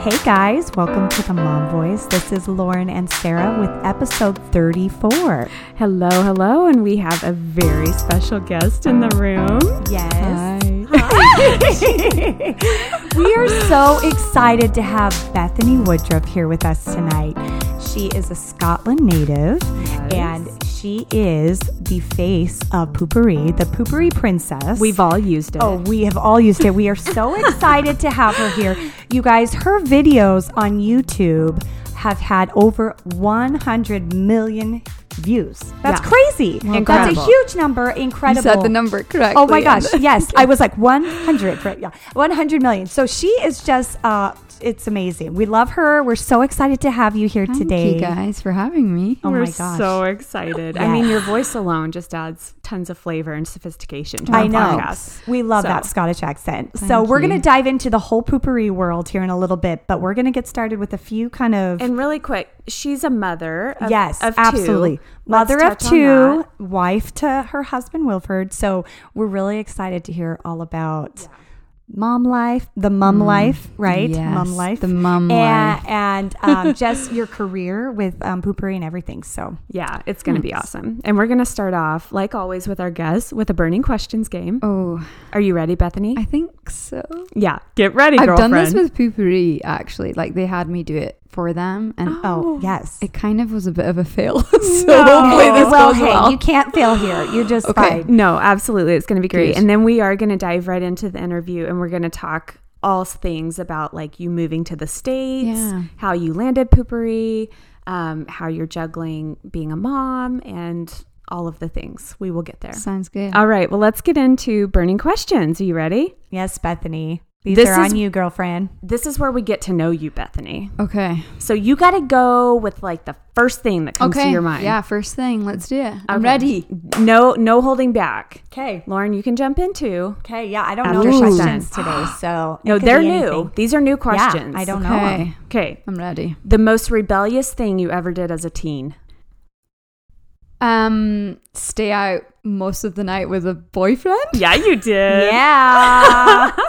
Hey guys, welcome to the Mom Voice. This is Lauren and Sarah with episode 34. Hello, hello, and we have a very special guest in the room. Yes. hi. we are so excited to have Bethany Woodruff here with us tonight. She is a Scotland native and she is the face of Poo-Pourri, the Poo-Pourri princess. We've all used it. Oh, we have all used it. We are so excited to have her here. You guys, her videos on YouTube have had over 100 million views. That's Yeah. crazy. That's a huge number. Incredible. You said the number correctly. Oh my gosh. Yes. I was like 100. For, yeah. 100 million. So she is just, uh, it's amazing. We love her. We're so excited to have you here today. Thank today. you guys for having me. Oh We're my gosh. so excited. I mean, your voice alone just adds tons of flavor and sophistication to I our know. podcast. We love So- that Scottish accent. so we're you. going to dive into the whole Poo-Pourri world here in a little bit, but we're going to get started with a few kind of And really quick, she's a mother. Of, yes, of two. absolutely. Let's Mother of two, wife to her husband Wilford. So we're really excited to hear all about mom life, the mom life, right? Mm, Yes, mom life, the mum and, life. and um, just your career with um, Poo-Pourri and everything. So Yeah, it's going to be awesome. And we're going to start off, like always, with our guests with a burning questions game. Oh, Are you ready, Bethany? I think so. yeah, get ready, I've girlfriend. done this with Poo-Pourri actually. Like they had me do it for them, and oh, yes. it kind of was a bit of a fail. so No. hopefully this well, goes hey, well. you can't fail here. You're just Okay. fine. No, absolutely. It's going to be great. Good. And then we are going to dive right into the interview and we're going to talk all things about like you moving to the States, Yeah. how you landed Poo-Pourri, um, how you're juggling being a mom, and all of the things. We will get there. Sounds good. All right. Well, let's get into burning questions. Are you ready? Yes, Bethany. These This are is- on you, girlfriend. This is where we get to know you, Bethany. okay. So you got to go with like the first thing that comes Okay. to your mind. Yeah. First thing, let's do it. I'm Okay. ready. No, no holding back. Okay. Lauren, you can jump in too. Okay. Yeah, I don't know the questions today, so No, they're new. These are new questions. Yeah, I don't know. Okay. Okay. I'm ready. The most rebellious thing you ever did as a teen. Um, stay out most of the night with a boyfriend. Yeah, you did. Yeah.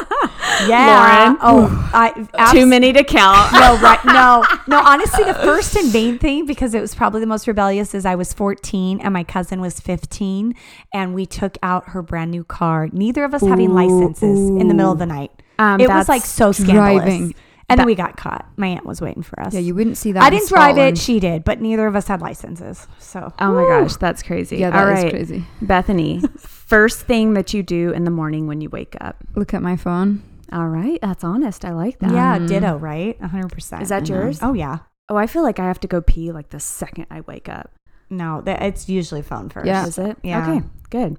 yeah. Lauren. Oh, I abs- Too many to count. No, right. No, no. Honestly, the first and main thing, because it was probably the most rebellious, is I was 14 and my cousin was 15, and we took out her brand new car. Neither of us having licenses in the middle of the night. Um, it was like so scandalous. driving. And then we got caught. My aunt was waiting for us. Yeah, you wouldn't see that. I didn't drive it. She did, but neither of us had licenses. So Oh my gosh, that's crazy. Yeah, All that is right, crazy. Bethany. first thing that you do in the morning when you wake up. Look at my phone. All right, that's honest. I like that. yeah, ditto. Mm-hmm. Right, 100. percent Is that I know. yours? Oh yeah. Oh, I feel like I have to go pee like the second I wake up. No, that it's usually phone first. Yeah. Is it? Yeah. Okay, good.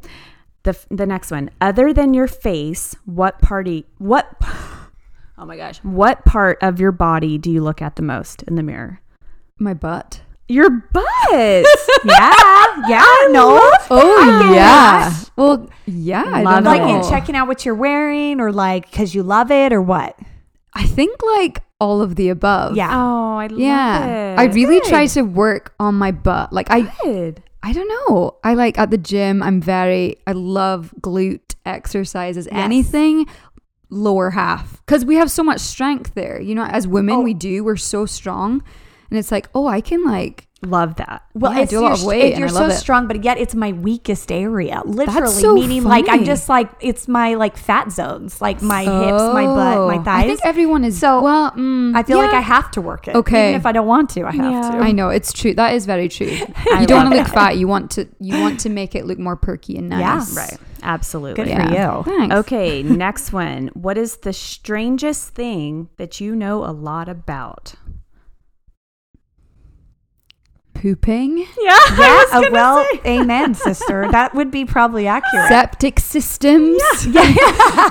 The f- the next one. Other than your face, what party? What? Oh my gosh. What part of your body do you look at the most in the mirror? My butt. Your butt. Yeah. Yeah. no. Oh get yeah. Well, yeah. I Love Like know. in checking out what you're wearing, or like because you love it, or what? I think like all of the above. Yeah. Oh, I love Yeah. it. I really Good. try to work on my butt. Like I Good. I don't know. I like at the gym, I'm very I love glute exercises. Anything lower half cuz we have so much strength there. You know, as women Oh. we do. We're so strong. And it's like, "Oh, I can like Love that. Well, Yeah, I do a lot of weight you're so it. strong, but yet it's my weakest area. Literally, so meaning like I'm just like it's my like fat zones, like my hips, my butt, my Oh. thighs. I think everyone is So, well, mm, I feel like. I have to work it. Okay. Even if I don't want to, I have Yeah. to. I know it's true. That is very true. You don't want to look fat. You want to you want to make it look more perky and nice. Yeah. Right. Absolutely. Good for you. Thanks. Okay, next one. What is the strangest thing that you know a lot about? Pooping, Yeah. Yeah. uh, well, amen, sister. That would be probably accurate. septic systems.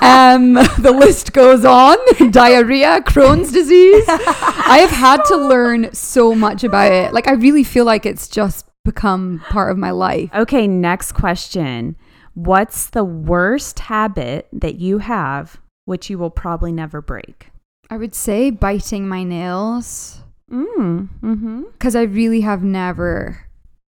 um, the list goes on. Diarrhea, Crohn's disease. I have had to learn so much about it. Like I really feel like it's just become part of my life. Okay, next question. What's the worst habit that you have which you will probably never break? I would say biting my nails Mm. Mm-hmm. because I really have never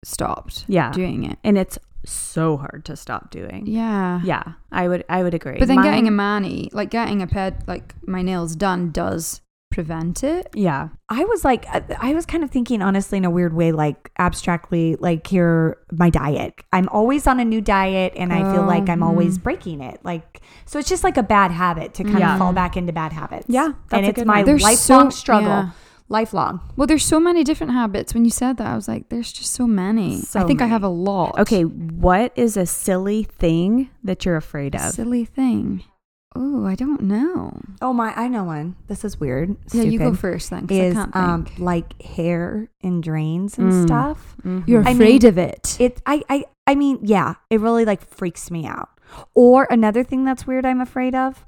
stopped Yeah. doing it. And it's so hard to stop doing. Yeah. Yeah, I would I would agree. But then Mine- getting a mani, like getting a ped, like my nails done, does prevent it. Yeah. I was like, uh, I was kind of thinking, honestly, in a weird way, like abstractly, like here, my diet. I'm always on a new diet, and I feel like I'm always breaking it. Like, so it's just like a bad habit to kind Yeah. of fall back into bad habits. Yeah, that's and a it's good my one. There's lifelong so- struggle, yeah. Lifelong. Well, there's so many different habits. When you said that, I was like, there's just so many. So I think I have a lot. Okay. What is a silly thing that you're afraid of? Silly thing. Oh, I don't know. Oh my, I know one. This is weird. Yeah, you go stupid. first then. I Is um like hair and drains and Mm. stuff. You're I afraid mean, of it. It I, I I mean, yeah, it really like freaks me out. Or another thing that's weird I'm afraid of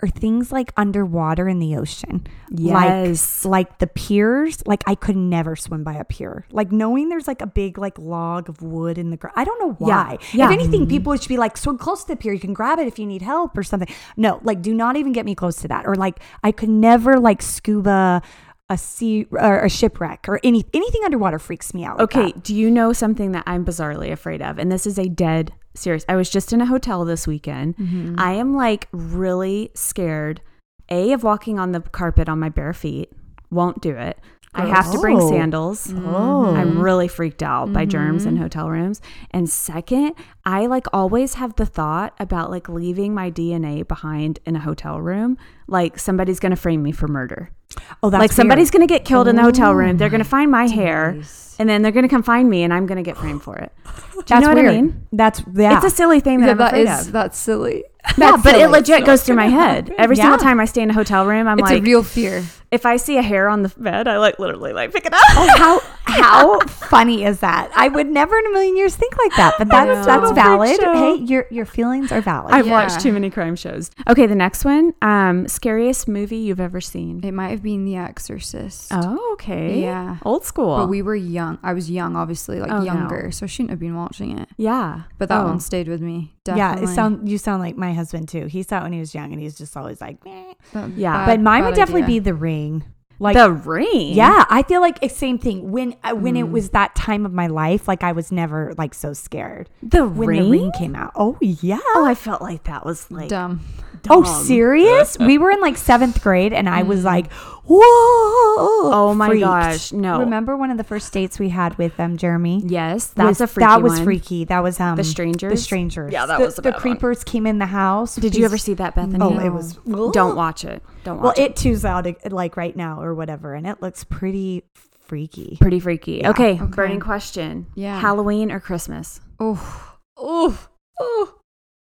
are things like underwater in the ocean. Yes. Like like the piers, like I could never swim by a pier. Like knowing there's like a big like log of wood in the ground. I don't know Yeah. why. Yeah. If anything, mm-hmm. people should be like swim close to the pier. You can grab it if you need help or something. No, like do not even get me close to that. Or like I could never like scuba a sea or a shipwreck or any anything underwater freaks me out. like Okay, that. do you know something that I'm bizarrely afraid of? And this is a dead serious. I was just in a hotel this weekend. Mm-hmm. I am like really scared, A, of walking on the carpet on my bare feet. Won't do it. I have to bring Oh. sandals. Oh. I'm really freaked out by germs Mm-hmm. in hotel rooms. And second, I like always have the thought about like leaving my DNA behind in a hotel room. Like somebody's going to frame me for murder. Oh, that's like somebody's weird. Oh going to get killed in the hotel room. They're going to oh find my hair and then they're going to come find me and I'm going to get framed for it. Do you That's know what weird. I mean? That's yeah. It's a silly thing that yeah, I'm that afraid is of. that's silly. Yeah, but it silly. legit goes through my head. Every Yeah. single time I stay in a hotel room, I'm It's like, a real fear. if I see a hair on the bed, I like literally like pick it up. Oh, how how funny is that? I would never in a million years think like that, but that's that's valid. Hey, your your feelings are valid. I've Yeah. watched too many crime shows. Okay, the next one, um, scariest movie you've ever seen. It might have been The Exorcist. Oh, okay. Yeah. Old school. But we were young. I was young, obviously, like Oh, no. younger, so I shouldn't have been watching it. yeah. But that Oh. one stayed with me. yeah, it sound you sound like my husband too. He saw it when he was young, and he's just always like, Meh. Yeah. bad- but mine would definitely idea. be The Ring. Like the ring. Yeah, I feel like it's same thing. When uh, when Mm. it was that time of my life, like I was never like so scared The when ring. the ring came out. Oh yeah. Oh, I felt like that was like dumb. Oh, serious? we were in like seventh grade, and I was like, "Whoa!" Oh my freaked. gosh, no. Remember one of the first dates we had with um Jeremy? Yes, that's Was- a freaky that was one. freaky. That was um The strangers? The strangers. Yeah, that the, was the one. creepers came in the house. Did you ever see that, Bethany? Oh, it was. Don't watch it. Don't Well, watch it. Well, it two's out uh, like right now or whatever, and it looks pretty freaky. Pretty freaky. Yeah. Okay, Okay. burning question. Yeah. Halloween or Christmas? Oh, oh, oh.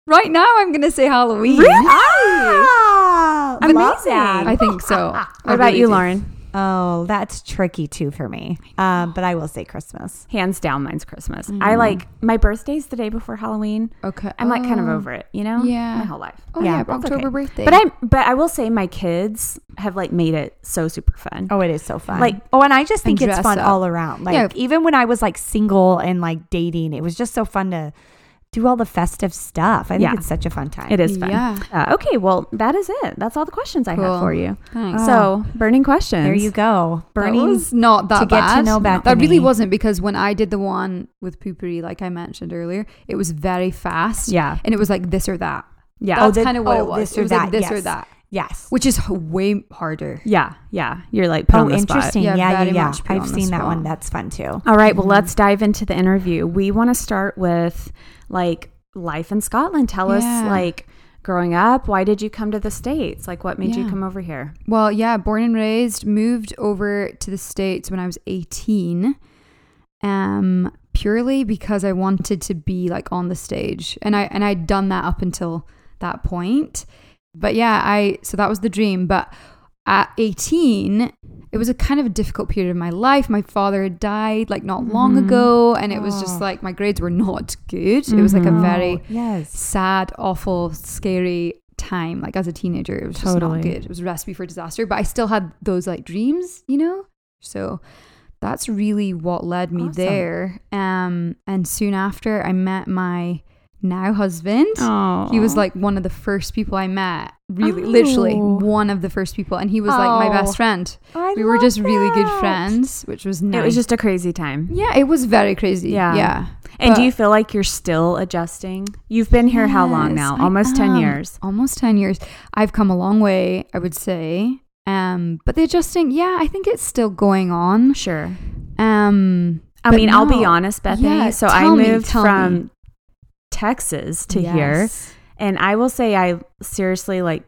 Right now, I'm gonna say Halloween. Ah, Amazing. I think so. What I about really you, do. Lauren? Oh, that's tricky too for me. Um, but I will say Christmas. Hands down, mine's Christmas. I like my birthday's the day before Halloween. Okay. I'm like kind of Oh. over it, you know? Yeah. My whole life. Oh Yeah, yeah, that's October okay. birthday. But I but I will say my kids have like made it so super fun. Oh, it is so fun. Like- oh, and I just think And it's dress fun up. all around. Like Yeah. even when I was like single and like dating, it was just so fun to do all the festive stuff. I think Yeah. it's such a fun time. It is fun. Yeah. Uh, okay, well, that is it. That's all the questions I have for you. Thanks. So, burning questions. There you go. Bernie That was not that to get to bad. know That really wasn't because when I did the one with Poo-Pourri, like I mentioned earlier, it was very fast. Yeah. And it was like this or that. Yeah. That's the- kind of what oh, it was. this it or was like that, this or that, Yes. which is way harder. yeah. Yeah. You're like put Oh, on the spot. interesting. Yeah, Yeah, yeah, yeah. much I've seen that one. That's fun too. All right, well, let's dive into the interview. We want to start with like life in Scotland. Tell us like growing up, why did you come to the States? Like what made you come over here? Well, yeah, born and raised, moved over to the States when I was 18. Um purely because I wanted to be like on the stage. And I and I'd done that up until that point. But yeah, I so that was the dream, but at 18 it was a kind of a difficult period of my life. My father had died like not long Mhm. ago and it was just Oh. like my grades were not good. It was like a Mhm. very Oh, yes. sad, awful, scary time. Like as a teenager, it was just not good. It was a recipe for disaster. But I still had those like dreams, you know. So that's really what led me Awesome. there. Um, and soon after, I met my now husband. Oh. He was like one of the first people I met. Really, Oh. literally one of the first people, and he was like my Oh. best friend. I we were just really good friends, which was nice. It was just a crazy time. yeah, it was very crazy. Yeah. Yeah, And do you feel like you're still adjusting? You've been here how long Yes, now? Almost 10 years. Almost 10 years. I've come a long way, I would say. Um, but the adjusting, yeah, I think it's still going on. Sure. Um, I but mean, I'll be honest, Bethany. Yeah, so I tell me, moved from me. Texas to here, Yes. and I will say I seriously like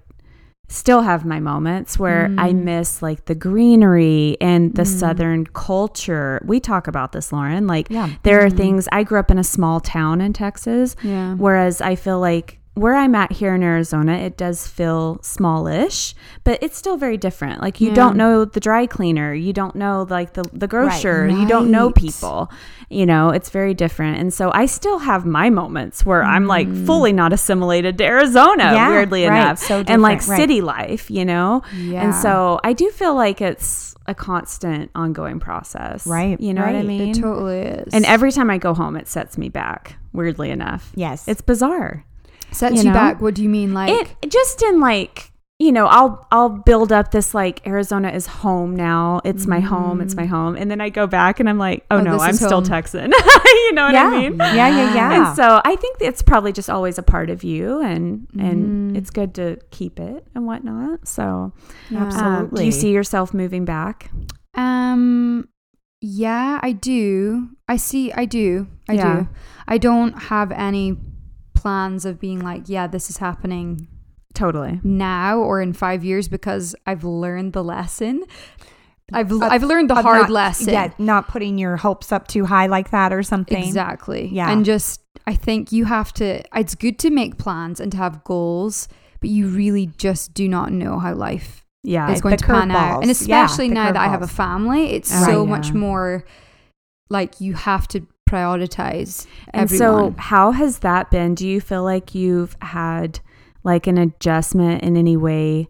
still have my moments where I Mm. miss like the greenery and the Mm. southern culture. We talk about this, Lauren. Like Yeah. there are Mhm. things I grew up in a small town in Texas, Yeah. whereas I feel like where I'm at here in Arizona, it does feel smallish, but it's still very different. Like you Yeah. don't know the dry cleaner, you don't know like the the grocer, you don't know people. You know, it's very different. And so I still have my moments where I'm like Mm. fully not assimilated to Arizona, Yeah, weirdly right. enough. So and like right. city life, you know? Yeah. And so I do feel like it's a constant ongoing process. Right, You know what I mean? it totally is. and every time I go home it sets me back, weirdly enough. Yes. It's bizarre. Sets you you, know? back. What do you mean? Like, it just in like you know i'll i'll build up this like arizona is home now it's my home it's my home and then i go back and i'm like oh, Oh, no i'm still home. texan you know what yeah. i mean yeah, yeah, yeah. and so i think it's probably just always a part of you and and Mhm. it's good to keep it and whatnot so yeah. um, do Absolutely. you see yourself moving back Um, yeah, I do. I see. I do. I Yeah. do. I don't have any plans of being like, yeah, this is happening totally now or in five years because I've learned the lesson. I've Of- I've learned the hard not- lesson. Yeah, not putting your hopes up too high like that or something. Exactly. Yeah. And just, I think you have to, it's good to make plans and to have goals, but you really just do not know how life yeah is going to pan out. And curveballs. Yeah, especially now that I have a family, it's Right. so Yeah. much more like you have to prioritize And everyone. so, how has that been? Do you feel like you've had like an adjustment in any way,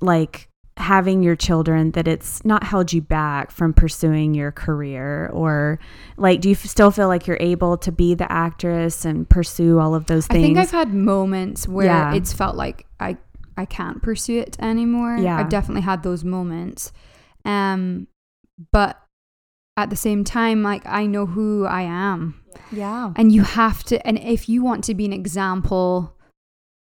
like having your children, that it's not held you back from pursuing your career? Or, like, do you f- still feel like you're able to be the actress and pursue all of those things? I think I've had moments where Yeah. it's felt like I I can't pursue it anymore. Yeah. I've definitely had those moments. Um but at the same time like I know who I am. Yeah. And you have to and if you want to be an example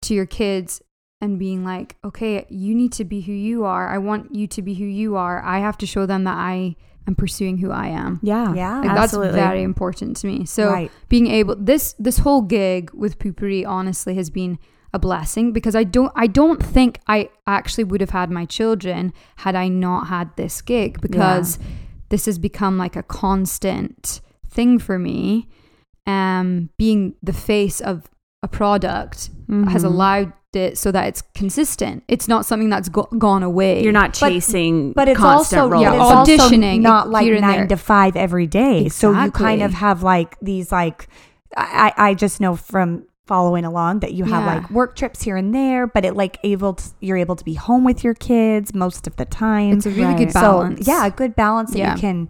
to your kids and being like, okay, you need to be who you are. I want you to be who you are. I have to show them that I am pursuing who I am. yeah, Yeah. Like absolutely. that's very important to me. So right. being able this this whole gig with Poo-Pourri honestly has been a blessing because I don't I don't think I actually would have had my children had I not had this gig because this has become like a constant thing for me. Um being the face of a product has Mhm. allowed it so that it's consistent. It's not something that's go- gone away. You're not chasing, But it's also roles. yeah, but it's also auditioning not like nine there. to five every day. So you kind of have like these like I I just know from following along that you have Yeah. like work trips here and there, but it like able to, you're able to be home with your kids most of the time. it's a really Right. good So, balance. yeah, a good balance that Yeah. you can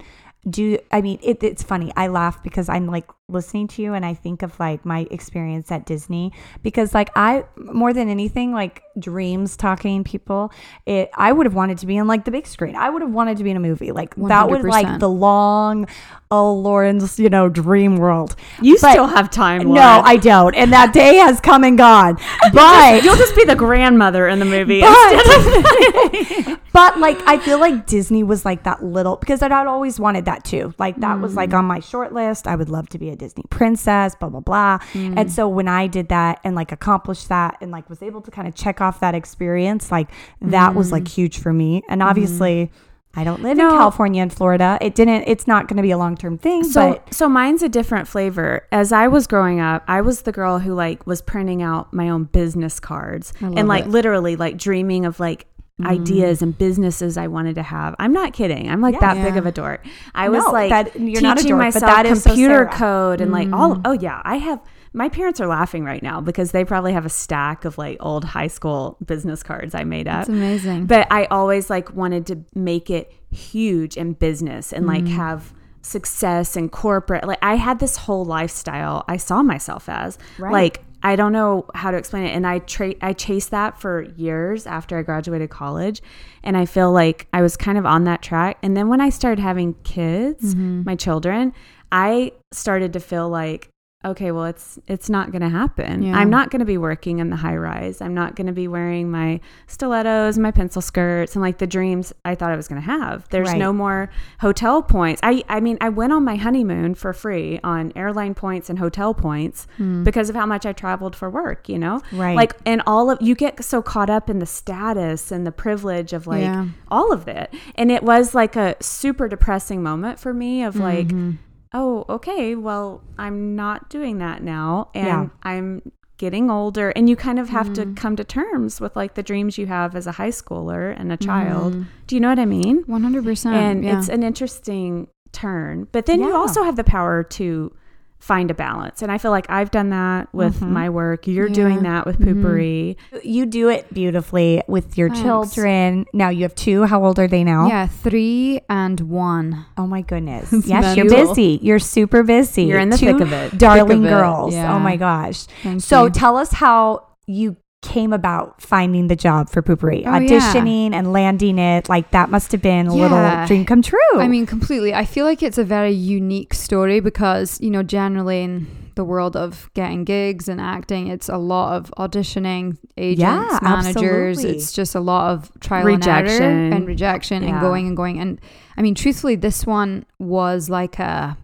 do. I mean, it, it's funny. I laugh because I'm like listening to you and I think of like my experience at Disney because like I more than anything like dreams talking people. It I would have wanted to be on like the big screen. I would have wanted to be in a movie like that was like the long oh Lauren's you know dream world. you But- still have time. No, I don't, and that day has come and gone. But You'll just be the grandmother in the movie. but, but like I feel like Disney was like that little because I'd always wanted that too. Like that was like hmm. on my short list. I would love to be a Disney princess, blah blah blah. And hmm. so when I did that and like accomplished that and like was able to kind of check off that experience, like that was like hmm. huge for me. And hmm. obviously I don't live No. in California and Florida. It didn't it's not going to be a long-term thing, So but so mine's a different flavor. As I was growing up, I was the girl who like was printing out my own business cards and like it. literally like dreaming of like ideas and businesses I wanted to have. I'm not kidding. I'm like Yeah. that big of a dork. I was like that- you're teaching not a dork, myself so computer Sarah. code and like all oh yeah, I have my parents are laughing right now because they probably have a stack of like old high school business cards I made up. That's amazing. But I always like wanted to make it huge in business and like Mm. have success and corporate. Like I had this whole lifestyle I saw myself as. Right. Like I don't know how to explain it and I tra- I chased that for years after I graduated college and I feel like I was kind of on that track and then when I started having kids, Mm-hmm. my children, I started to feel like okay, well, it's it's not going to happen. Yeah. I'm not going to be working in the high rise. I'm not going to be wearing my stilettos, my pencil skirts, and like the dreams I thought I was going to have. There's Right. no more hotel points. I I mean, I went on my honeymoon for free on airline points and hotel points hmm. because of how much I traveled for work. You know, Right. Like, and all of you get so caught up in the status and the privilege of like Yeah. all of it, and it was like a super depressing moment for me of like mm-hmm. Oh, okay, well, I'm not doing that now. And Yeah. I'm getting older. And you kind of have to mm. come to terms with like the dreams you have as a high schooler and a child. Mm-hmm. Do you know what I mean? One hundred percent. And yeah. it's an interesting turn. But then you also have the power to find a balance. And I feel like I've done that with mm-hmm. my work. You're Yeah. doing that with mm-hmm. Poo-Pourri. You do it beautifully with your Thanks. children. Now you have two. How old are they now? yeah, three and one. Oh my goodness. It's yes, you're busy. You're super busy. You're in the Two thick of it. Darling Thick of it, girls. Oh yeah. Oh my gosh. Thank So you. tell us how you came about finding the job for Poo-Pourri, Oh, yeah. auditioning and landing it. Like that must have been a Yeah. little dream come true. I mean, completely. I feel like it's a very unique story because, you know, generally in the world of getting gigs and acting, it's a lot of auditioning, agents, Yeah, managers. absolutely. It's just a lot of trial Rejection. and error and rejection Yeah. and going and going. And I mean, truthfully, this one was like a.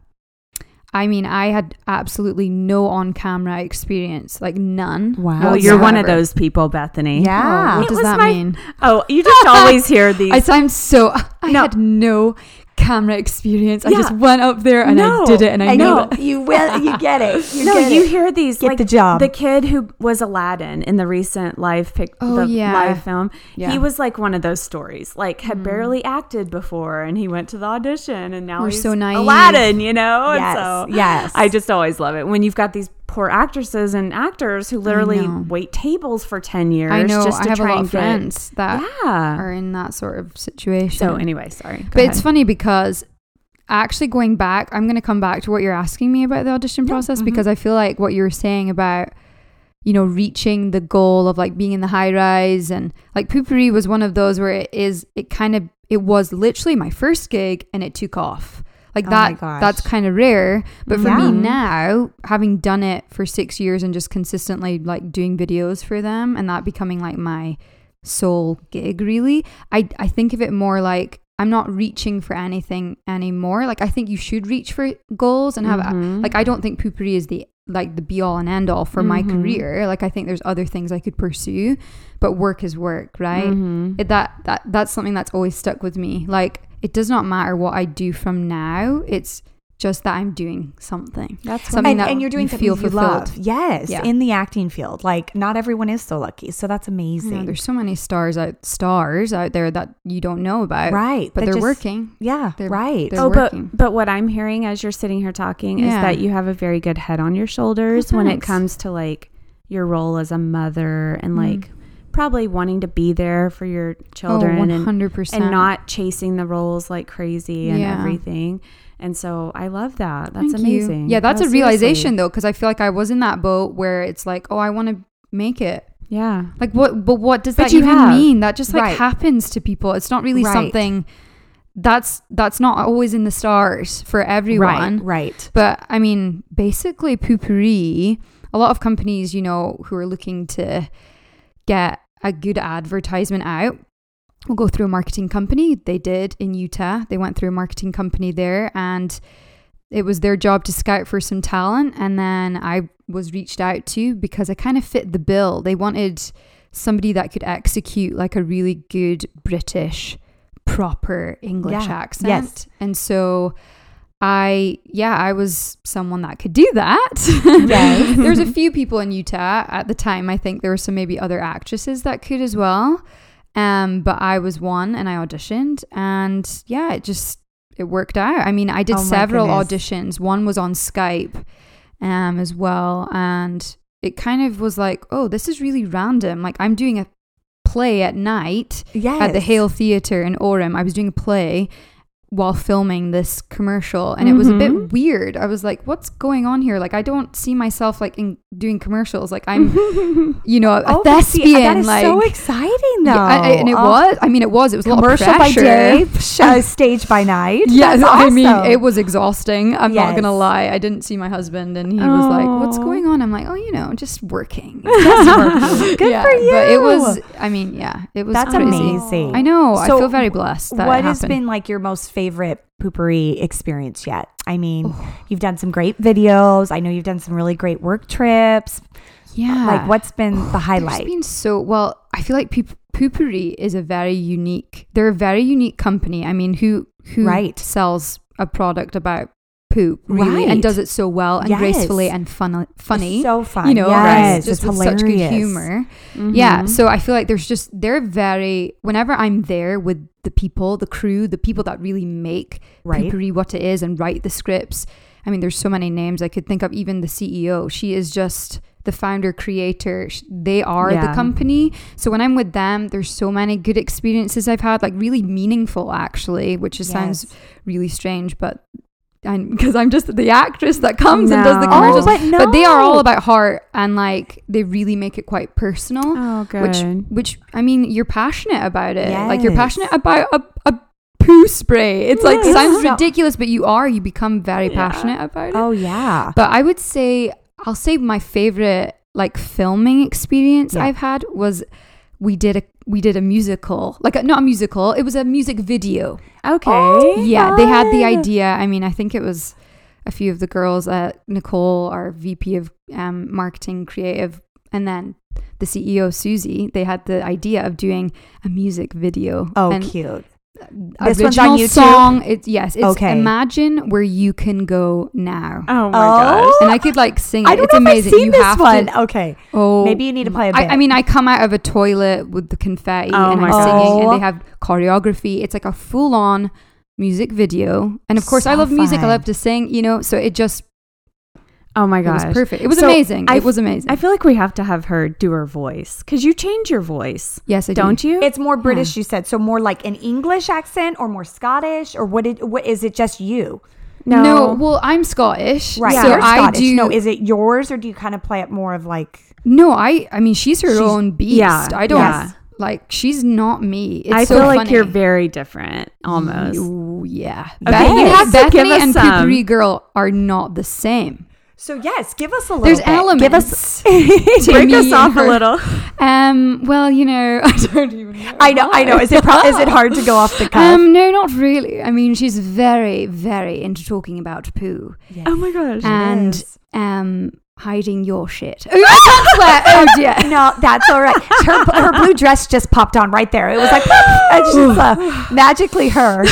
I mean, I had absolutely no on camera experience, like none. Wow. Oh, you're one of those people, Bethany. Yeah. Oh, what It does that my- mean? Oh, you just always hear these. I sound so. I No. had no camera experience. I just went up there and No. I did it, and I, I know know you will. You get it. You no, get you it. hear these Get like the job. The kid who was Aladdin in the recent live pic, Oh, the yeah. live film. Yeah. He was like one of those stories. Like had Mm. barely acted before, and he went to the audition, and now We're he's so naive. Aladdin. You know, Yes, and so yes. I just always love it when you've got these poor actresses and actors who literally wait tables for ten years. I know. just to I have a lot and of get- friends that Yeah. are in that sort of situation. So anyway, sorry. Go but it's funny because actually going back, I'm going to come back to what you're asking me about the audition process mhm. because I feel like what you were saying about you know reaching the goal of like being in the high rise and like Poo-Pourri was one of those where it is it kind of it was literally my first gig and it took off. Like Oh that gosh. that's kind of rare, but for Yeah. me now, having done it for 6 years and just consistently like doing videos for them and that becoming like my sole gig really, I I think of it more like I'm not reaching for anything anymore. Like I think you should reach for goals and have Mhm. like I don't think Poo-Pourri is the like the be all and end all for my Mhm. career. Like I think there's other things I could pursue, but work is work, right? Mhm. It, that that that's something that's always stuck with me. Like it does not matter what I do from now. It's just that I'm doing something. That's what something and, that and you're doing you something feel you fulfilled. love. Yes, Yeah. in the acting field. Like not everyone is so lucky. So that's amazing. know, there's so many stars out stars out there that you don't know about, right. but they're just- working. Yeah. They're- right. they're oh, working. but but what I'm hearing as you're sitting here talking is that you have a very good head on your shoulders Oh, when it comes to like your role as a mother and Mm. like probably wanting to be there for your children oh, and 100%. and not chasing the roles like crazy and Yeah. everything. And so I love that. That's Thank you. amazing. Yeah, that's a realization seriously. though, because I feel like I was in that boat where it's like, oh, I want to make it. Yeah. Like what? But what does But that you even have. mean? That just like Right. happens to people. It's not really Right. something that's that's not always in the stars for everyone. Right. Right. But I mean, basically, Poo-Pourri. A lot of companies, you know, who are looking to get a good advertisement out we'll go through a marketing company. They did in Utah. They went through a marketing company there and it was their job to scout for some talent. And then I was reached out to because I kind of fit the bill. They wanted somebody that could execute like a really good British, proper English Yeah. accent. Yes. And so I, yeah, I was someone that could do that. Yes. There's a few people in Utah at the time. I think there were some maybe other actresses that could as well. Um, but I was one and I auditioned and yeah, it just it worked out. I mean, I did Oh several goodness. auditions. One was on Skype um as well and it kind of was like, "Oh, this is really random. Like I'm doing a play at night Yes. at the Hale Theatre in Orem. I was doing a play while filming this commercial and it was a bit mm-hmm. weird. I was like, what's going on here? Like I don't see myself like in doing commercials. Like I'm you know, a Oh, thespian that is like so exciting, though. Yeah, I- I- and it Oh, was. I mean, it was. It was a lot of commercial by day, sh- uh, stage by night. Yeah, That's I mean, it was exhausting. I'm not gonna lie. I didn't see my husband, and he was like, "What's going on?" I'm like, "Oh, you know, just working." Good yeah, for you. But it was. I mean, yeah, it was. That's crazy. amazing. I know. So I feel very blessed. That what has been like your most favorite Poo-Pourri experience yet? I mean, you've done some great videos. I know you've done some really great work trips. Yeah. Like, what's been the There's highlight? been so well. I feel like Poop- Poo-Pourri is a very unique. They're a very unique company. I mean, who who Right. sells a product about poop really Right. and does it so well and Yes. gracefully and fun, funny. It's so fun. you know, yes, just it's with hilarious. such good humor. Mm-hmm. Yeah, so I feel like there's just they're very. Whenever I'm there with the people, the crew, the people that really make Right. What it is and write the scripts. I mean, there's so many names I could think of. Even the CEO, she is just the founder, creator. They are the company. So when I'm with them, there's so many good experiences I've had, like really meaningful, actually, which just sounds really strange, but. Because I'm just the actress that comes and does the No. commercials, Oh, but no. but they are all about heart and like they really make it quite personal Oh, which which I mean you're passionate about it. Like you're passionate about a, a poo spray. It's like Yes. sounds ridiculous, but you are. You become very Yeah. passionate about it. Oh yeah. But I would say I'll say my favorite like filming experience Yeah. I've had was we did a we did a musical like a, not a musical it was a music video okay. Oh, yeah they had the idea i mean i think it was a few of the girls at nicole our vp of um, marketing creative and then the ceo Suzy they had the idea of doing a music video Oh, and cute. Uh, original This one's on YouTube? song it's yes it's Okay. imagine where you can go now Oh my Oh. gosh. and i could like sing it I don't it's know amazing if I've seen you this have one. to Okay. oh Maybe you need to play a I, bit. I mean, I come out of a toilet with the confetti Oh and I'm gosh. singing, and they have choreography. It's like a full on music video. And of course, I love music. I love to sing, you know, so it just oh my it gosh. was perfect. It was So, amazing. I it was amazing. I feel like we have to have her do her voice because you change your voice, yes, I do. don't you? It's more British, you said. So more like an English accent or more Scottish or what? Did, what is it? Just you? No. well, I'm Scottish, Right. So You're I do. No, is it yours or do you kind of play it more of like? no, I. I mean, she's her She's- own beast. yeah, I don't yeah. like. She's not me. It's I so feel like funny. you're very different, almost. Ooh, yeah. Okay, Beth- you have to Bethany and some. Poo-Pourri Girl are not the same. So yes, give us a little. There's bit. elements. Give us. to Break me us and off a little. Um. Well, you know, I don't even know. I know. I know. Is it pro- is it hard to go off the cuff? Um. No, not really. I mean, she's very, very into talking about poo Yes. Oh my gosh. and is. um hiding your shit. Oh, I can't swear. Oh dear. No, that's all right. Her, her blue dress just popped on right there. It was like it's just uh, magically her.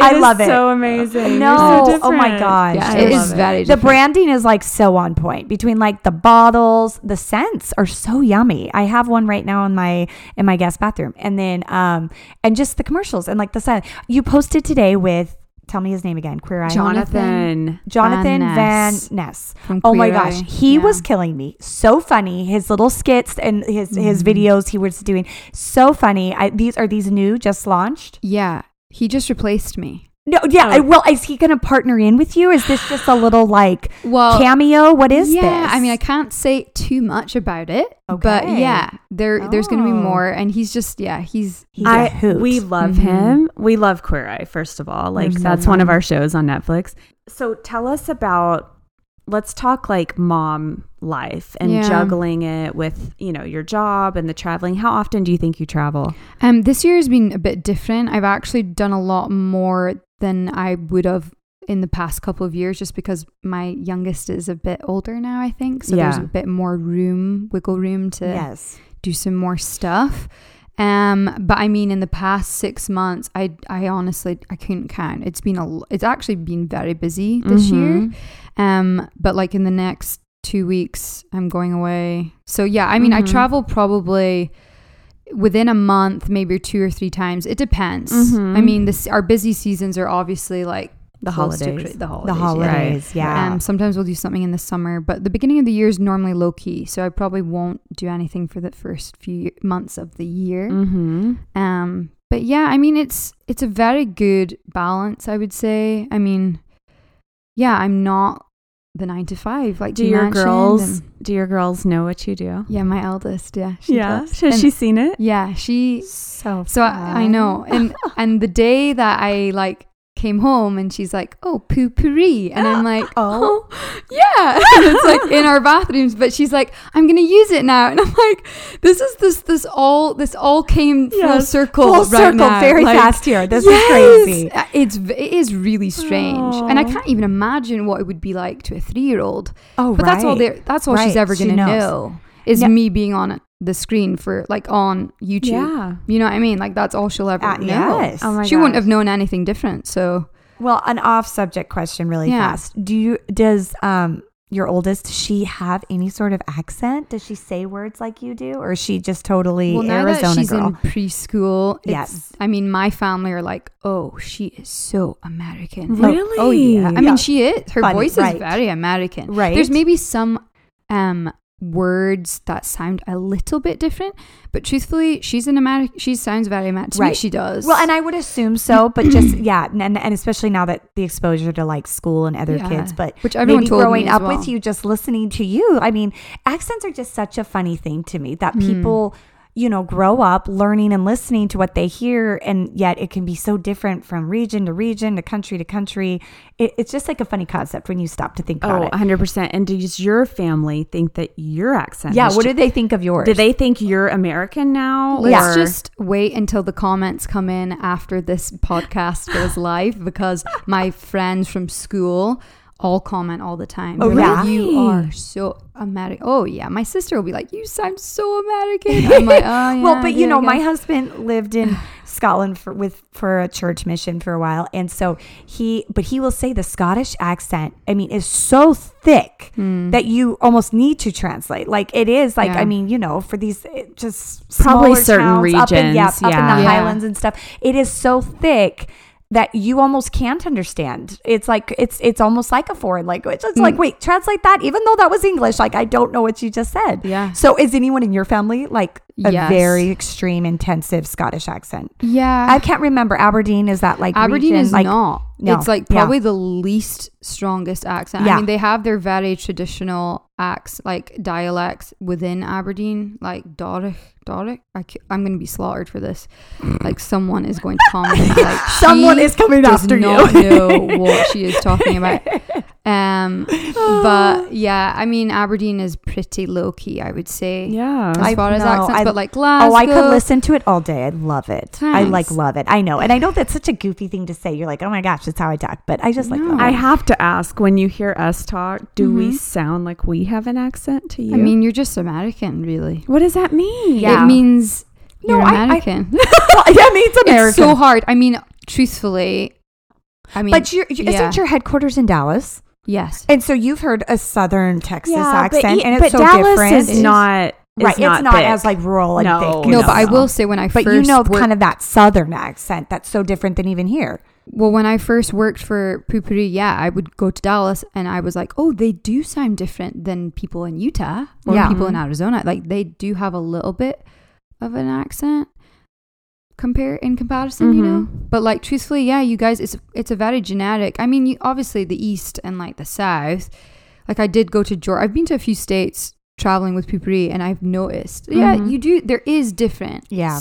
I love it. So amazing. No, so oh my different. gosh, Yeah, I it love is very The branding is like so on point between like the bottles, the scents are so yummy. I have one right now in my in my guest bathroom, and then um and just the commercials and like the scent. You posted today with tell me his name again, Queer Eye. Jonathan. Jonathan Van Van Ness. Ness. Oh my gosh, Eye. he Yeah. was killing me. So funny. His little skits and his his Mhm. videos he was doing so funny. I, these are these new, just launched. Yeah. He just replaced me. No, yeah. Oh. I- Well, is he going to partner in with you? Is this just a little like Well, cameo? What is yeah, this? I mean, I can't say too much about it, okay. but yeah, there there's going to be Oh. more, and he's just yeah, he's He's a I, hoot. we love Mhm. him. We love Queer Eye, first of all. Like, They're so that's one of our shows on Netflix. So, tell us about, let's talk like mom life and Yeah. juggling it with, you know, your job and the traveling. How often do you think you travel? Um, this year has been a bit different. I've actually done a lot more than I would have in the past couple of years, just because my youngest is a bit older now. I think so. There's a bit more room, wiggle room to yes. do some more stuff. Um, but I mean, in the past six months, I I honestly I couldn't count. It's been a it's actually been very busy this year. Um, but like in the next two weeks, I'm going away. So yeah, I mean, I Mhm. travel probably within a month, maybe two or three times. It depends. Mhm. I mean, this our busy seasons are obviously like The close to holidays. the holidays. The yeah. holidays, yeah. Um, sometimes we'll do something in the summer, but the beginning of the year is normally low key, so I probably won't do anything for the first few months of the year. Mm-hmm. Um, but yeah, I mean, it's it's a very good balance. I would say. I mean, yeah, I'm not the nine to five like Do your girls and- do your girls know what you do? yeah, my eldest. Yeah. She does. Has And- she seen it? Yeah, she So So I, I know, and and the day that I like came home, and she's like, "Oh, poo-pourri," and I'm like, Oh. "Oh, yeah," and it's like in our bathrooms. But she's like, "I'm gonna use it now," and I'm like, "This is this this all this all came full circle, Full right circle, now. very Like, fast here. This yes, is crazy. uh, It's it is really strange, and I can't even imagine what it would be like to a three year old. Oh, But that's all they that's all Right, she's ever she gonna knows. know is me being on the screen for like on YouTube. Yeah. You know what I mean? Like that's all she'll ever Uh, know. yes. Oh my she wouldn't have known anything different. So Well, an off-subject question, really Yeah. fast. Do you does um your oldest does she have any sort of accent? Does she say words like you do, or is she just totally well, now Arizona that she's girl? in preschool, it's- Yes. I mean, my family are like, oh, she is so American. Really? Oh, yeah. I Yeah. mean, she is. Her Funny, voice right. is very American. Right. There's maybe some um words that sound a little bit different, but truthfully, she's an American. She sounds very American. Right. she does. Well, and I would assume so, but just yeah, and and especially now that the exposure to like school and other Yeah. kids, but which everyone growing up well. with you, just listening to you. I mean, accents are just such a funny thing to me that Hmm. people, you know, grow up learning and listening to what they hear, and yet it can be so different from region to region, to country to country. It, it's just like a funny concept when you stop to think about Oh, it. 100%. And does your family think that your accent Yeah, has what cha- do they think of yours? do they think you're American now? Let's or- just wait until the comments come in after this podcast goes live because my friends from school all comment all the time. Oh, They're like, really? you are so American. Oh yeah, my sister will be like, "You sound so American." I'm like, "Oh yeah." well, but you know, my husband lived in Scotland for with for a church mission for a while, and so he, but he will say the Scottish accent. I mean, is so thick that you almost need to translate. Like it is. Like. Yeah. I mean, you know, for these eh, just Probably certain towns up in, yeah, regions, up in the Yeah. Highlands and stuff. It is so thick. That you almost can't understand. It's like it's it's almost like a foreign language. It's Mm. like wait, translate that. Even though that was English, like I don't know what you just said. Yeah. So is anyone in your family like a Yes. very extreme, intensive Scottish accent? Yeah. I can't remember. Aberdeen is that like Aberdeen region? is like, not. No, It's like yeah. probably the least strongest accent. Yeah. I mean, they have their very traditional acts, like dialects within Aberdeen, like Doric. Doric. I am going to be slaughtered for this. Like someone is going to comment. Like Someone is coming does after you. not know what she is talking about. Um, but yeah, I mean, Aberdeen is pretty low key. I would say. Yeah. As I- far as no, accents, I- but like Glasgow. Oh, I could listen to it all day. I love it. I like love it. I know, and I know that's such a goofy thing to say. You're like, oh my gosh, that's how I talk. But I just like. No. love I have to ask when you hear us talk, do we Mhm. sound like we have an accent to you? I mean, you're just American, really. what does that mean? Yeah. It means No, you're I- I- American. Well, yeah, I mean, it's American. It's so hard. I mean, truthfully, I mean, but you're, you yeah. isn't your headquarters in Dallas? Yes, And so you've heard a Southern Texas accent, but, and but it's so Dallas different. is not right. It's not, thick. as like rural and No, thick. no, no, but I will say when I But first you know, worked, kind of that Southern accent that's so different than even here. well, when I first worked for Poo-Pourri, yeah, I would go to Dallas and I was like, oh, they do sound different than people in Utah or Yeah. people in mm-hmm. Arizona. Like they do have a little bit of an accent compare in comparison, you know. But like truthfully, yeah, you guys, it's it's a very generic. I mean, you, obviously the East and like the South. Like I did go to Georgia. I've been to a few states traveling with Poo-Pourri, and I've noticed, yeah, Mhm. you do. There is difference. Yeah.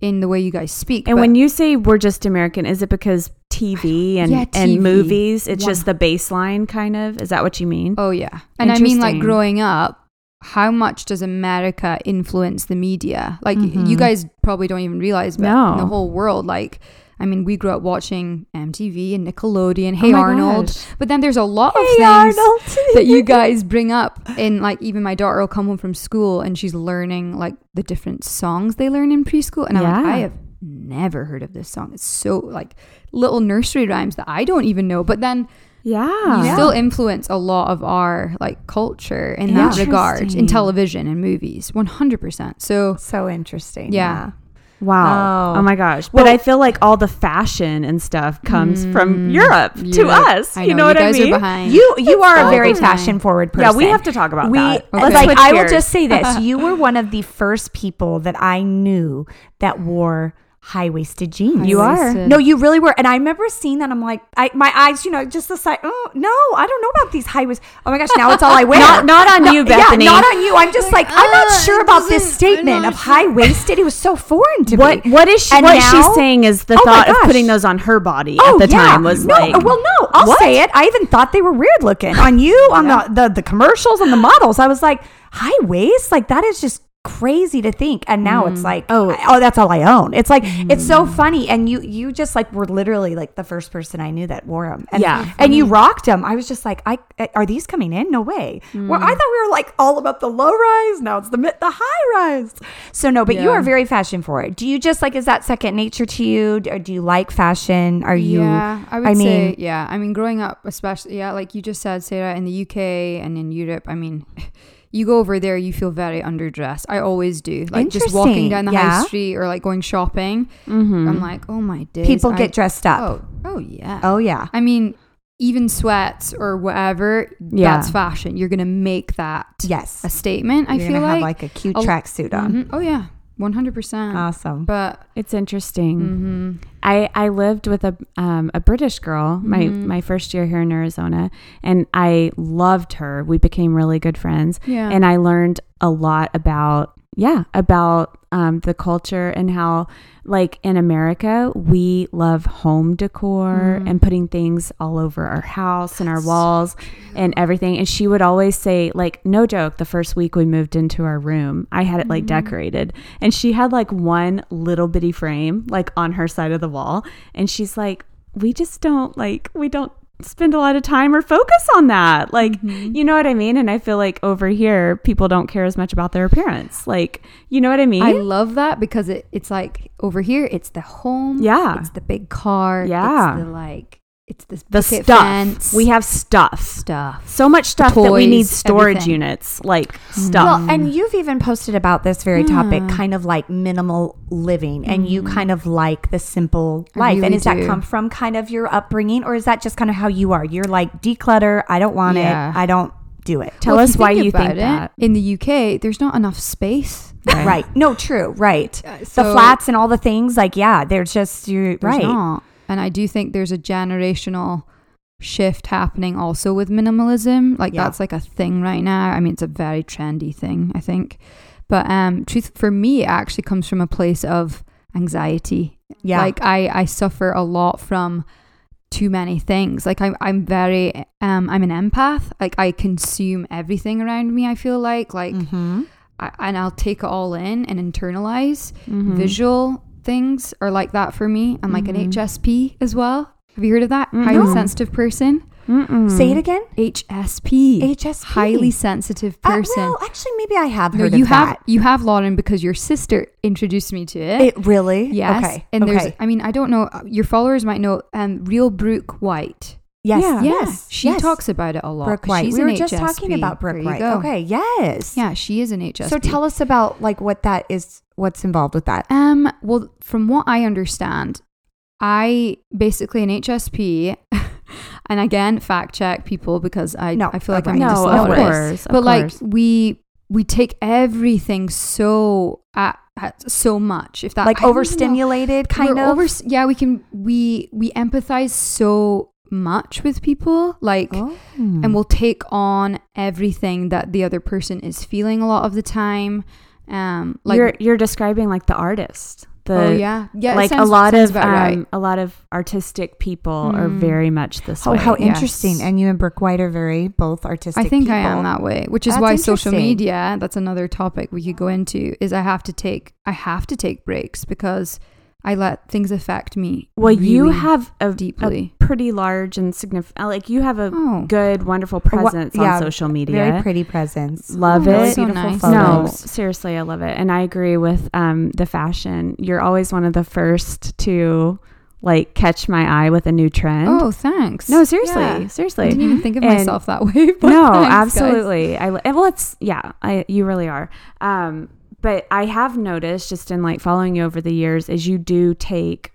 In the way you guys speak, And when you say we're just American, is it because TV and, Yeah, and movies, it's One- just the baseline kind of? Is that what you mean? Oh yeah. And I mean like growing up, how much does America influence the media? Like Mhm. you guys probably don't even realize but No. in the whole world like I mean we grew up watching MTV and Nickelodeon, Hey Oh Arnold. gosh. But then there's a lot of Hey, things Arnold. that you guys bring up in like even my daughter will come home from school and she's learning like the different songs they learn in preschool and I'm like I have never heard of this song. It's so like little nursery rhymes that I don't even know. But then Yeah. you Yeah. still influence a lot of our like culture in that regard in television and movies 100% so so interesting. Yeah. Wow. Oh. Oh, my gosh. But Well- I feel like all the fashion and stuff comes from Mm, Europe to Europe. us. I you know you what guys I mean? are behind You you are a very the fashion forward person. yeah, we have to talk about we that. Okay. like switch I will just say this: you were one of the first people that I knew that wore high waisted jeans. You are. No, you really were. And I remember seeing that. I'm like, I, my eyes, you know, just the side. Oh, no, I don't know about these high waist. Oh my gosh, now it's all I wear. Not- not on No, you, Bethany. Yeah, not on you. I'm just like, I'm not "Ah, sure about this statement I'm of high waisted. It was so foreign to What me. what is she And what now- she's saying is the Oh thought of putting those on her body Oh, at the yeah. time was no, like well, no, I'll what? say it. I even thought they were weird looking on you, on the, the the commercials, and the models. I was like, high waist, like that is just crazy to think. And now it's mm. like, Oh. oh, that's all I own. It's like it's so mm. funny, and you you just like were literally like the first person I knew that wore them. And, Yeah. and you mm. rocked them. I was just like, I eh, are these coming in? No way. Well, I thought we were like all about the low rise. Now it's the mid, the high rise. So no, but you are very fashion forward. Do you just like is that second nature to you, or do you like fashion? Are you? Yeah, I would I say mean- yeah. I mean, growing up, especially yeah, like you just said, Sarah, in the UK and in Europe. I mean, you go over there, you feel very underdressed. I always do. Like just walking down the yeah. high street or like going shopping, Mhm. I'm like, oh my days. People I- get dressed up. Oh, oh yeah. Oh yeah. I mean, even sweats or whatever, Yeah. that's fashion. You're gonna make that Yes. a statement. I You're feel like. have like a cute tracksuit on. Mhm. Oh yeah, one hundred percent. Awesome. But it's interesting. mhm. I, I lived with a um, a British girl my Mhm. my first year here in Arizona, and I loved her. We became really good friends, yeah, and I learned a lot about yeah about um, the culture and how like in America we love home decor Mhm. and putting things all over our house and our walls and everything. And she would always say like no joke. The first week we moved into our room, I had it like decorated, and she had like one little bitty frame like on her side of the wall, and she's like, we just don't like we don't spend a lot of time or focus on that. Like, mm-hmm. you know what I mean? And I feel like over here, people don't care as much about their appearance. Like, you know what I mean? I love that because it, it's like over here, it's the home. Yeah. It's the big car. Yeah. It's the like, it's this the stuff. fence, We have stuff. stuff. So much stuff that we need storage everything. units, like stuff. Well, and you've even posted about this very topic, Yeah. kind of like minimal living, and you kind of like the simple I life. and really does that come from kind of your upbringing, or is that just kind of how you are? You're like declutter. I don't want Yeah. it. I don't do it. Tell Well, if us why you about think it, that. In the UK, there's not enough space. Right. No, true. Right. Uh, the flats and all the things, like, yeah, they're just, you're There's right. not. And I do think there's a generational shift happening also with minimalism. Like Yeah. that's like a thing right now. I mean, it's a very trendy thing, I think. But um truth for me it actually comes from a place of anxiety. Yeah. Like I I suffer a lot from too many things. Like I'm I'm very um I'm an empath. Like I consume everything around me, I feel like. Like mm-hmm. I, and I'll take it all in and internalize Mhm. visual things are like that for me. I'm like an HSP as well. Have you heard of that? Highly no. sensitive person. Mm-mm. Say it again. HSP. HSP. Highly sensitive Uh, person. well, actually, maybe I have no, heard you of have that. you have Lauren because your sister introduced me to it. It really? yes. Okay. And there's okay. I mean, I don't know uh, your followers might know um Real Brooke White. Yes. Yeah. Yes. She yes. talks about it a lot. Brooke White. She's we an were just HSP. talking about Brooke White. go. Okay. Yes. Yeah, she is an HSP. So tell us about like what that is. What's involved with that? Um, well, from what I understand, I basically an HSP, and again, fact check people because I No, I feel like of I'm. No, of course. of but like we we take everything so at, at so much if that Like I overstimulated, kind We're of. over yeah we can we we empathize so much with people like oh. and we'll take on everything that the other person is feeling a lot of the time um like you're you're describing like the artist. The oh yeah yeah it like a lot of um, right. a lot of artistic people are Mm. very much this Oh, way. how Yes. interesting! And you and Brooke White are very both artistic. I think I am that way, which is That's why social media, that's another topic we could go into, is I have to take I have to take breaks because I let things affect me. well, you have a, a deeply. pretty large and significant like you have a Oh. good, wonderful A presence yeah, on social media. Very pretty presence. Love Oh, it. so Beautiful nice. No, seriously, I love it, and I agree with um, the fashion. You're always one of the first to like catch my eye with a new trend. Oh, thanks. no, seriously, Yeah. I seriously. didn't even think of And- myself that way. but no, thanks, guys. absolutely. I li- and well, it's yeah. I you really are. Um, but I have noticed just in like following you over the years is you do take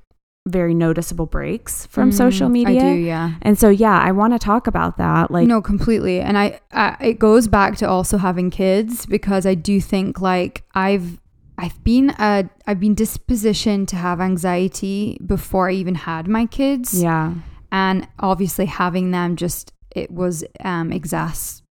very noticeable breaks from Mm, social media. I do, yeah. And so yeah, I want to talk about that. Like no, completely. And I, I, it goes back to also having kids because I do think like I've I've been uh I've been dispositioned to have anxiety before I even had my kids. Yeah. And obviously having them just it was um exas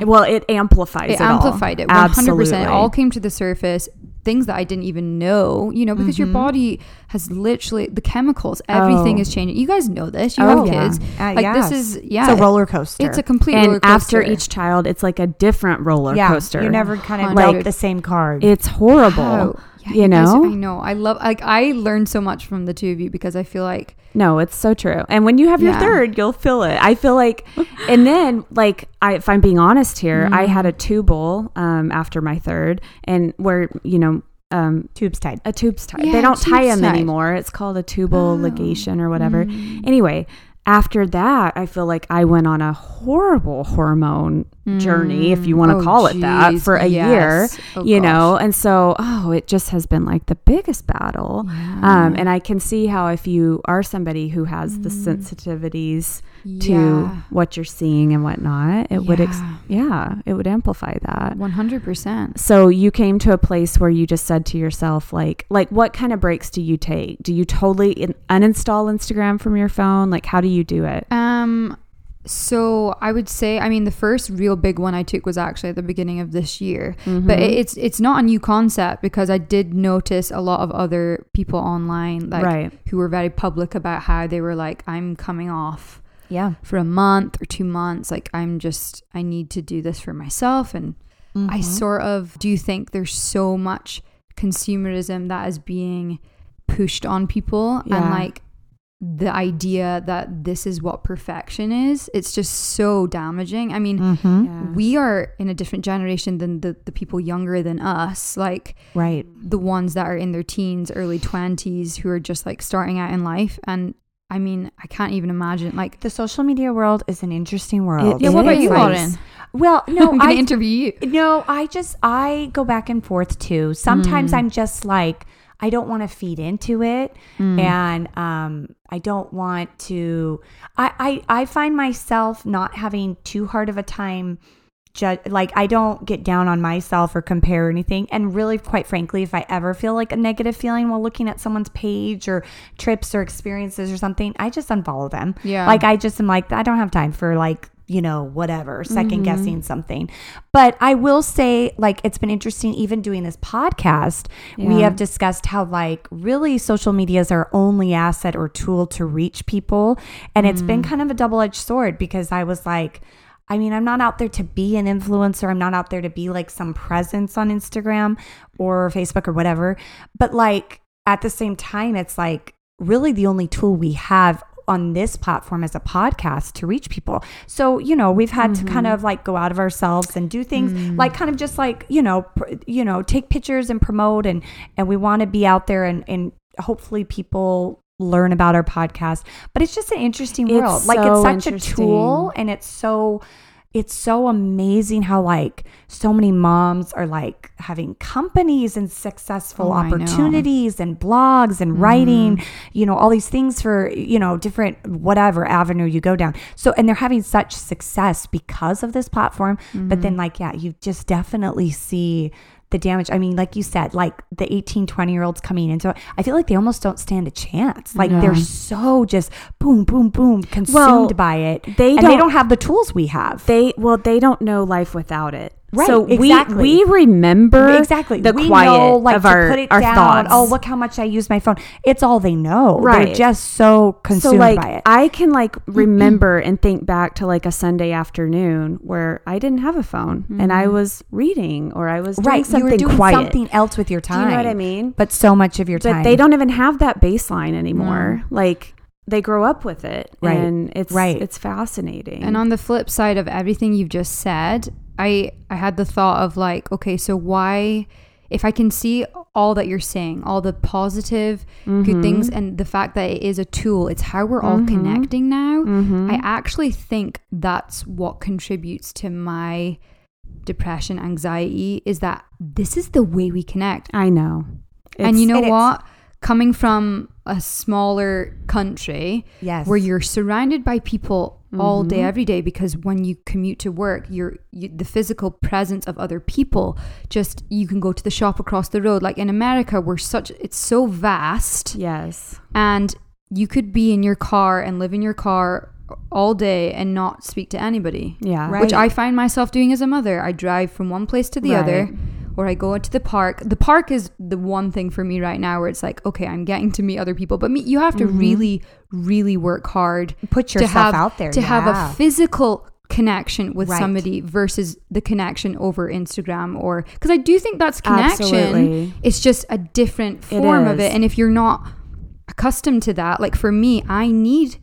Well, it amplifies it. it amplified all. it 100%. Absolutely. It all came to the surface. Things that I didn't even know, you know, because your Mhm. body has literally the chemicals, everything Oh. is changing. You guys know this. You Oh, have yeah. kids. Uh, Like yes. this is yeah. It's a roller coaster. It's a complete roller and after each child, it's like a different roller yeah, coaster. You never kind of Hundred. like the same card. it's horrible. How- yeah, you guys- know? I know. I love like I learned so much from the two of you because I feel like No, it's so true. And when you have your Yeah. third, you'll feel it. I feel like, and then like I, if I'm being honest here, I had a tubal um, after my third, and where you know um, tubes tied. a tube's tied. Yeah, they don't tie them tied. anymore. It's called a tubal Oh. ligation or whatever. Mm. Anyway, after that, I feel like I went on a horrible hormone journey, if you want to Oh, call it that, for a Yes. year. Oh, you know, and so oh, it just has been like the biggest battle. Um, and I can see how if you are somebody who has the sensitivities to Yeah. what you're seeing and whatnot, it would, ex- Yeah. yeah, it would amplify that. One hundred percent. So you came to a place where you just said to yourself, like, like what kind of breaks do you take? Do you totally in- uninstall Instagram from your phone? Like, how do you do it? Um, so I would say, I mean, the first real big one I took was actually at the beginning of this year, but it, it's it's not a new concept because I did notice a lot of other people online, like right. who were very public about how they were like, I'm coming off Yeah. for a month or two months, like I'm just I need to do this for myself, and I Mhm. sort of do think there's so much consumerism that is being pushed on people and like the idea that this is what perfection is it's just so damaging i mean Mhm. Yeah. we are in a different generation than the, the people younger than us like Right. the ones that are in their teens early 20s who are just like starting out in life and i mean i can't even imagine like The social media world is an interesting world. yeah what about you lauren Well, no, i'm gonna I interview you no, I just I go back and forth too. Sometimes Mm. I'm just like I don't want to feed into it, Mm. and um, I don't want to. I, I I find myself not having too hard of a time. Judge, like I don't get down on myself or compare anything. And really, quite frankly, if I ever feel like a negative feeling while looking at someone's page or trips or experiences or something, I just unfollow them. Yeah. Like I just am like, I don't have time for like, you know, whatever, 2nd Mm-hmm. guessing something. But I will say, like, it's been interesting, even doing this podcast, we have discussed how, like, really social media is our only asset or tool to reach people. And it's been kind of a double edged sword because I was like, I mean, I'm not out there to be an influencer. I'm not out there to be like some presence on Instagram or Facebook or whatever. But like at the same time, it's like really the only tool we have on this platform as a podcast to reach people. So, you know, we've had to kind mm-hmm. of like go out of ourselves and do things mm. like kind of just like, you know, pr- you know, take pictures and promote and and we want to be out there and and hopefully people learn about our podcast. But it's just an interesting It's world. Like so it's such a tool and it's so it's so amazing how like so many moms are like having companies and successful Oh, opportunities and blogs and mm-hmm. writing you know all these things for you know different whatever avenue you go down. So and they're having such success because of this platform but mm-hmm. then like yeah you just definitely see the damage. I mean like you said like the 18 20 year olds coming into it i feel like they almost don't stand a chance. Like they're so just boom boom boom consumed Well, by it. they and they don't- don't have the tools we have. They well, they don't know life without it. Right, So exactly. we we remember exactly the we quiet know, like, of to our put it our down. thoughts. Oh, look how much I use my phone. It's all they know. Right. They're just so consumed so like by it. I can like mm-hmm. remember and think back to like a Sunday afternoon where I didn't have a phone and I mm-hmm. was reading or I was doing right. something you were doing quiet. something else with your Do you time. know what I mean? But so much of your But time. they don't even have that baseline anymore. Mm. Like they grow up with it, Right. And it's Right. it's fascinating. And on the flip side of everything you've just said, I I had the thought of like, okay, so why if I can see all that you're saying, all the positive good things and the fact that it is a tool, it's how we're all connecting now. Mm-hmm. I actually think that's what contributes to my depression, anxiety is that this is the way we connect. I know. and you know what? Coming from a smaller country yes. where you're surrounded by people all day Mhm. every day because when you commute to work you're you, the physical presence of other people just you can go to the shop across the road like in america we're such it's so vast Yes. and you could be in your car and live in your car all day and not speak to anybody Yeah. Right. which i find myself doing as a mother i drive from one place to the other Right. Or I go to the park. The park is the one thing for me right now where it's like, okay, I'm getting to meet other people, but me, you have to Mhm. really, really work hard Put to yourself have out there. to have a physical connection with Right. somebody versus the connection over Instagram or because I do think that's connection. Absolutely. It's just a different It form of it, and if you're not accustomed to that, like for me, I need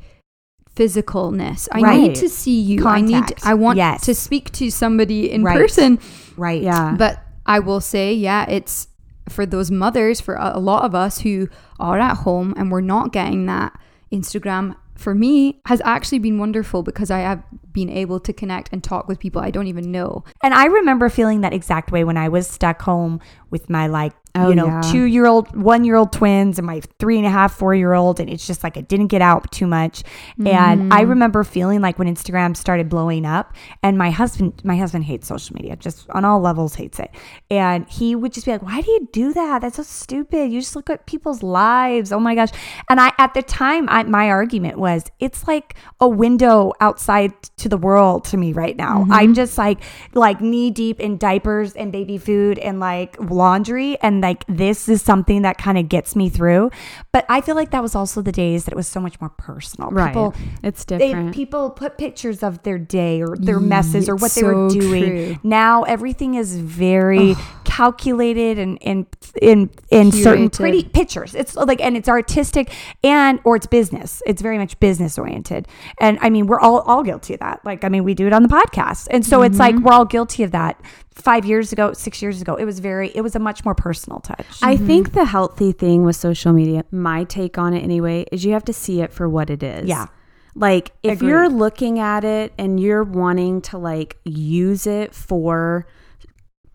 physicalness. I Right. need to see you. I need. I want Yes. to speak to somebody in Right. person. right. Yeah. But I will say, yeah, it's for those mothers, for a, lot of us who are at home and we're not getting that Instagram. For me, has actually been wonderful because I have been able to connect and talk with people I don't even know. And I remember feeling that exact way when I was stuck home with my like, Oh, you know, yeah. two year old, one year old twins and my three and a half, four year old. And it's just like I didn't get out too much. And I mm. remember feeling like when Instagram started blowing up and my husband, my husband hates social media, just on all levels hates it. And he would just be like, why do you do that? That's so stupid. You just look at people's lives. Oh my gosh. And I, at the time, I, my argument was, it's like a window outside to the world to me right now. Mm-hmm. I'm just like, like knee deep in diapers and baby food and like laundry. And like, this is something that kind of gets me through. But I feel like that was also the days that it was so much more personal. Right. People, it's they, different. people put pictures of their day or their messes or what they were doing. true. Now everything is very calculated and and in in certain pretty pictures. It's like and it's artistic and or it's business. It's very much business oriented. And I mean, we're all all guilty of that. Like I mean, we do it on the podcast. And so it's like mm-hmm. we're all guilty of that. 5 years ago, 6 years ago, it was very it was a much more personal touch. I mm-hmm. think the healthy thing with social media, my take on it anyway, is you have to see it for what it is. Yeah. Like if Agreed. you're looking at it and you're wanting to like use it for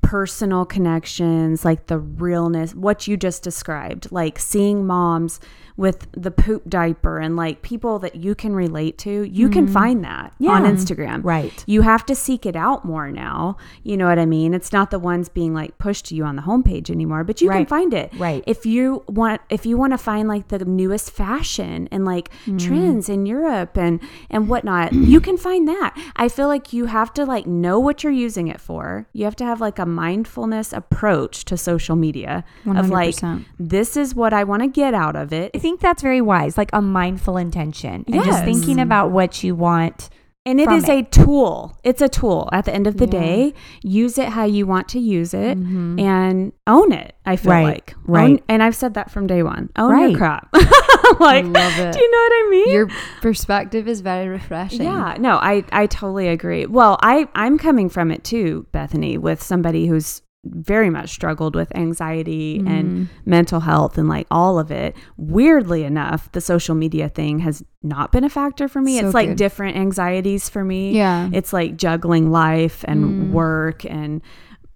personal connections, like the realness, what you just described, like seeing moms with the poop diaper and like people that you can relate to, you can find that on Instagram. Right. You have to seek it out more now. You know what I mean? It's not the ones being like pushed to you on the homepage anymore, but you can find it. Right. If you want if you want to find like the newest fashion and like trends in Europe and and whatnot, you can find that. I feel like you have to like know what you're using it for. You have to have like a mindfulness approach to social media of like this is what I want to get out of it. I think that's very wise, like a mindful intention and just thinking mm-hmm. about what you want. And it is it. a tool. It's a tool. At the end of the Yeah. day, use it how you want to use it mm-hmm. and own it. I feel Right, like. right. Own- and I've said that from day one. Own Right. your crap. like, love it. do you know what I mean? Your perspective is very refreshing. yeah, no, I, I totally agree. Well, I, I'm coming from it too, Bethany, with somebody who's very much struggled with anxiety Mm-hmm. and mental health and like all of it. Weirdly enough, the social media thing has not been a factor for me. So it's like good. different anxieties for me. Yeah. It's like juggling life and Mm. work and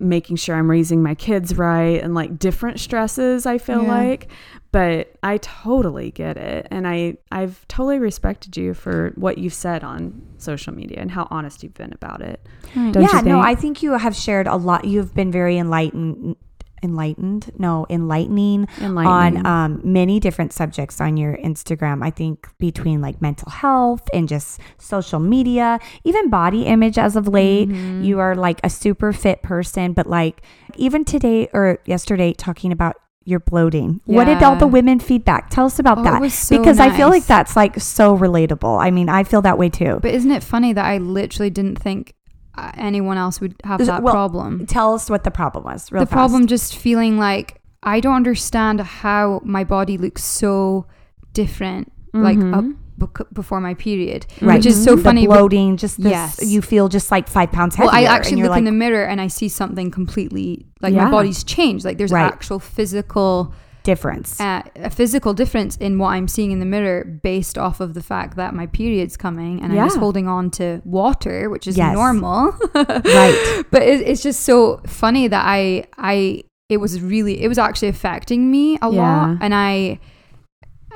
making sure I'm raising my kids right and like different stresses I feel Yeah. like but I totally get it and I I've totally respected you for what you've said on social media and how honest you've been about it. Don't yeah, no, I think you have shared a lot. You've been very enlightened, enlightened, no, enlightening, Enlightening. on um, many different subjects on your Instagram. I think between like mental health and just social media, even body image as of late. Mm-hmm. You are like a super fit person, but like even today or yesterday, talking about your bloating. What did all the women feedback? Tell us about Oh, that so because I feel like that's like so relatable. I mean, I feel that way too. But isn't it funny that I literally didn't think uh, anyone else would have that Well, problem? Tell us what the problem was. The fast. problem just feeling like I don't understand how my body looks so different, like up bec- before my period, Right. which is so the funny. but- bloating, just this, Yes. you feel just like five pounds heavier. well, I actually look like, in the mirror and I see something completely like Yeah. my body's changed. Like there's Right. actual physical, difference. uh, a physical difference in what I'm seeing in the mirror based off of the fact that my period's coming and I'm just holding on to water, which is Yes. normal. right. but it, it's just so funny that I I it was really it was actually affecting me a Yeah. lot and I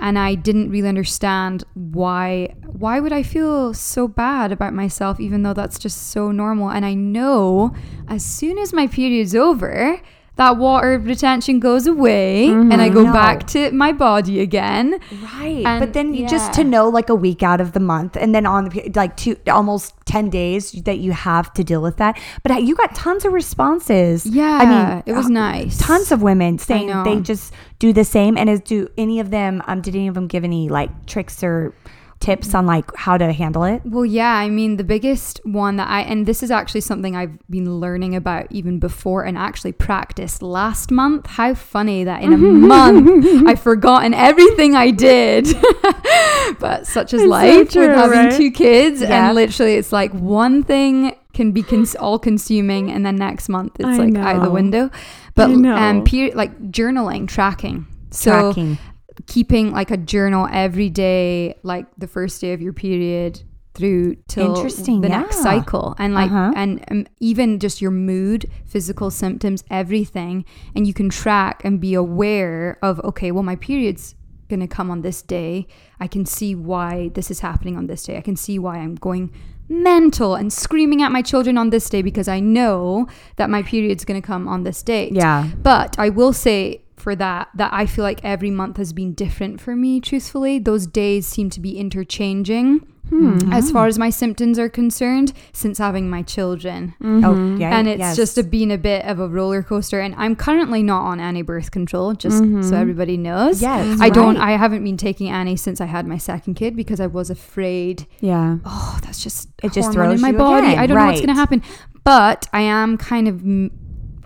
and I didn't really understand why why would I feel so bad about myself even though that's just so normal? And I know as soon as my period's over that water retention goes away and I go No. back to my body again. Right. And- but then you just to know like a week out of the month and then on the like two almost 10 days that you have to deal with that. But you got tons of responses. Yeah, I mean, it was uh, nice. Tons of women saying they just do the same and is do any of them um did any of them give any like tricks or tips on like how to handle it? Well, yeah, I mean, the biggest one that I, and this is actually something I've been learning about even before and actually practiced last month. How funny that in a month I've forgotten everything I did. but such is It's so life true, with having right? two kids. Yeah. And literally, it's like one thing can be cons- all consuming, and then next month it's I like out the window. But know. um, peri- like journaling, tracking. So Tracking. Keeping like a journal every day, like the first day of your period through till Interesting, the next cycle. And like Uh-huh. and um, even just your mood physical symptoms everything. And you can track and be aware of okay well my period's gonna come on this day. I can see why this is happening on this day. I can see why i'm going mental and screaming at my children on this day because i know that my period's gonna come on this date. Yeah. but I will say for that that I feel like every month has been different for me. Truthfully, those days seem to be interchanging Hmm. as far as my symptoms are concerned since having my children. Oh, yeah. And it's yes. just a, been a bit of a roller coaster. And I'm currently not on any birth control, just so everybody knows. Yes, I don't. I haven't been taking any since I had my second kid because I was afraid Yeah. oh, that's just It just hormone throws in my you body. again, I don't know what's going to happen, but I am kind of m-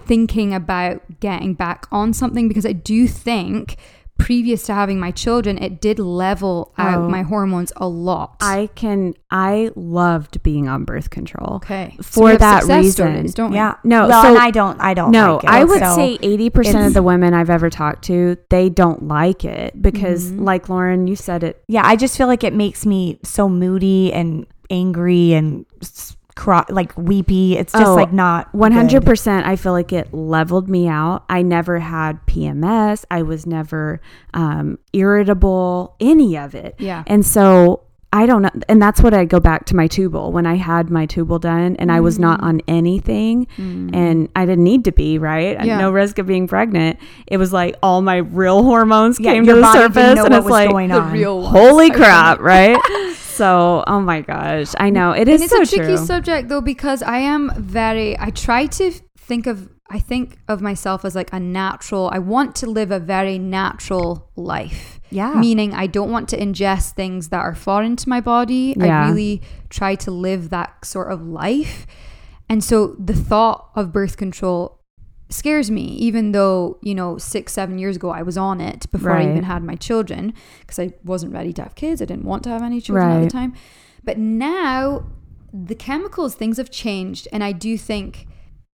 thinking about getting back on something because I do think previous to having my children, it did level out Oh. my hormones a lot. I can. I loved being on birth control. okay For we have that success reason. stories, don't we? Yeah. No. Well, so and I don't I don't no, like it, I would so- say eighty percent of the women I've ever talked to, they don't like it because, Mm-hmm. like Lauren, you said it. yeah, I just feel like it makes me so moody and angry and s- cry, like weepy. It's just Oh, like not One hundred good. percent. I feel like it leveled me out. I never had PMS. I was never um, irritable. Any of it. Yeah. And so I don't know. And that's what I go back to my tubal when I had my tubal done and I was mm. not on anything mm. and I didn't need to be, right? Yeah. No risk of being pregnant. It was like all my real hormones Yeah, came to the surface and it's like, going on. holy crap, right? so, oh my gosh. I know. It is and it's so a tricky true. subject though because I am very I try to think of I think of myself as like a natural I want to live a very natural life. Yeah. Meaning I don't want to ingest things that are foreign to my body. Yeah. I really try to live that sort of life. And so the thought of birth control scares me, even though, you know, six, seven years ago I was on it before I even had my children because I wasn't ready to have kids. I didn't want to have any children at the time. But now the chemicals, things have changed. And I do think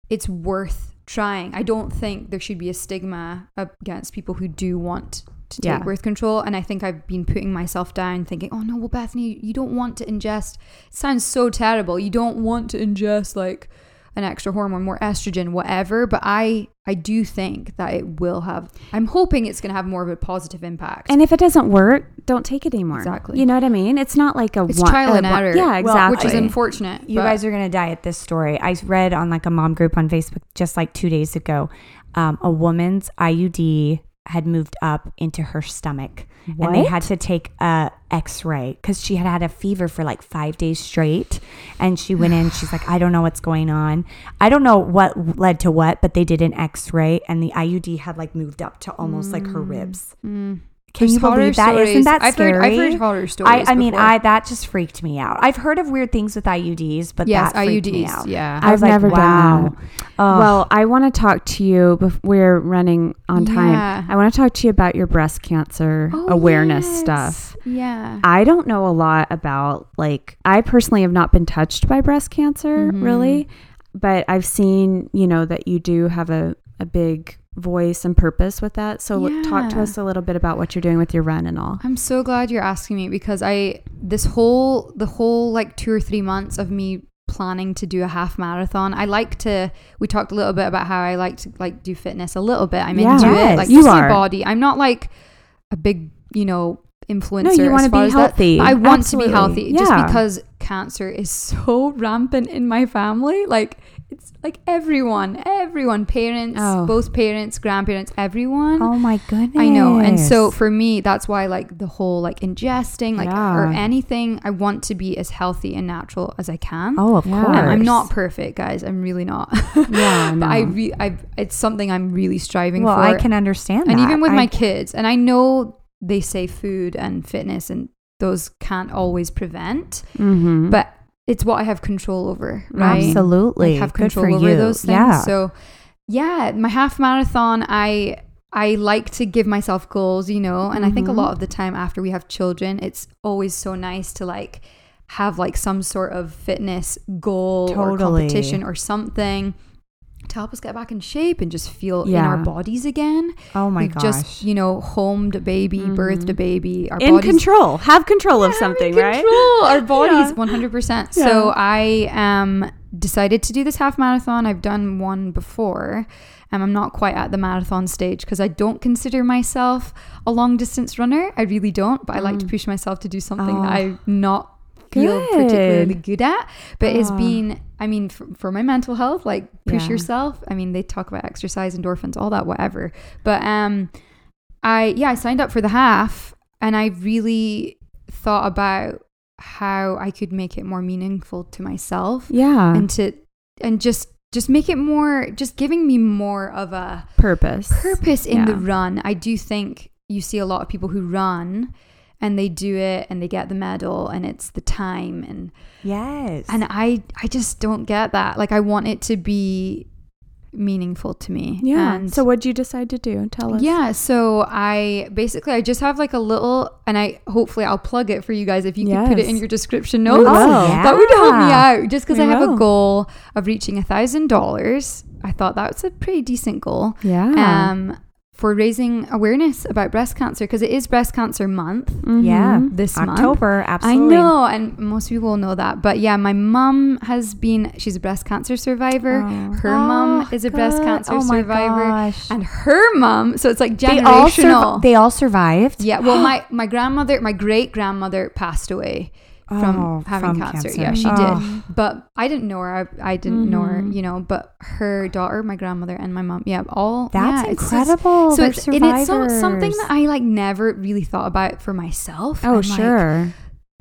it's worth trying. I don't think there should be a stigma against people who do want to take Yeah. birth control. And I think I've been putting myself down thinking, oh no, well, Bethany, you don't want to ingest. It sounds so terrible. You don't want to ingest like an extra hormone, more estrogen, whatever. But I, I do think that it will have, I'm hoping it's going to have more of a positive impact. And if it doesn't work, don't take it anymore. Exactly. You know what I mean? It's not like a it's one, trial a and one- error. Yeah, Well, exactly. Which is unfortunate. You but- guys are gonna die at this story. I read on like a mom group on Facebook just like two days ago. Um, a woman's IUD had moved up into her stomach, and they had to take a X-ray because she had had a fever for like five days straight. And she went in. She's like, I don't know what's going on. I don't know what led to what, but they did an X-ray, and the IUD had like moved up to almost like her ribs. Mm. Can There's you horror believe that? stories. Isn't that I've scary? heard, I've heard horror stories. I, I mean, before. I that just freaked me out. I've heard of weird things with IUDs, but yes, that freaked me IUDs. out. Yeah. I was I've like, never wow. done that. Ugh. Well, I want to talk to you. Bef- we're running on time. Yeah. I want to talk to you about your breast cancer Oh, awareness yes. stuff. Yeah. I don't know a lot about like I personally have not been touched by breast cancer Mhm. really, but I've seen, you know, that you do have a a big voice and purpose with that. So l- talk to us a little bit about what you're doing with your run and all. I'm so glad you're asking me because I this whole the whole like two or three months of me planning to do a half marathon. I like to we talked a little bit about how I like to like do fitness a little bit. I'm Yeah. into Yes. it. Like You are. body. I'm not like a big, you know, influencer. No, you wanna be as that. healthy. I want Absolutely. to be healthy Yeah. just because cancer is so rampant in my family. Like like everyone, everyone, parents, Oh. both parents, grandparents, everyone. Oh my goodness. I know. And so for me, that's why like the whole like ingesting, like or anything, I want to be as healthy and natural as I can. Oh, of Yeah. course. Um, I'm not perfect, guys. I'm really not. Yeah, but I, re- I, it's something I'm really striving Well, for. I can understand and that. even with I- my kids, and I know they say food and fitness and those can't always prevent, Mm-hmm. but it's what I have control over, right? Absolutely. I have control over you. those things. Yeah. So, yeah, my half marathon, I I like to give myself goals, you know, and I think a Mhm. lot of the time after we have children, it's always so nice to like have like some sort of fitness goal or competition or something to help us get back in shape and just feel in our bodies again. oh my We've gosh. just, you know, homed a baby, birthed a baby. Our in bodies control, have control of something, in right? our bodies Yeah. 100% Yeah. so i um decided to do this half marathon i've done one before and i'm not quite at the marathon stage because i don't consider myself a long distance runner i really don't but i like to Mm. push myself to do something Oh. that i'm not feel Good. particularly good at but it's been i mean for, for my mental health like push Yeah. yourself i mean they talk about exercise endorphins all that whatever but um i yeah i signed up for the half and i really thought about how i could make it more meaningful to myself Yeah, and to and just just make it more just giving me more of a purpose. purpose in the run. I do think you see a lot of people who run and they do it and they get the medal and it's the time and yes. and I I just don't get that. Like I want it to be meaningful to me. Yeah. And so what'd you decide to do? Tell us. yeah, so I basically I just have like a little and I hopefully I'll plug it for you guys if you could put it in your description notes. will. Oh, That would help me out just because I have will. a goal of reaching a thousand dollars. I thought that was a pretty decent goal. Yeah. Um, for raising awareness about breast cancer because it is breast cancer month Yeah. Mhm. this month. October, absolutely. I know, and most people know that. But yeah, my mum has been, she's a breast cancer survivor. Oh. Her mum Oh, is a breast cancer oh my survivor. Gosh. And her mum, so it's like they all, generational. they all survived. yeah, well, my, my grandmother, my great grandmother passed away from Oh, having from cancer. cancer. Yeah, she Oh. did. But I didn't know her. I, I didn't know her, Mhm. you know, but her daughter, my grandmother, and my mom, yeah, all. That's yeah, it's just- incredible. so They're it's, and it's so, something that I like never really thought about for myself. Oh, And, like, sure.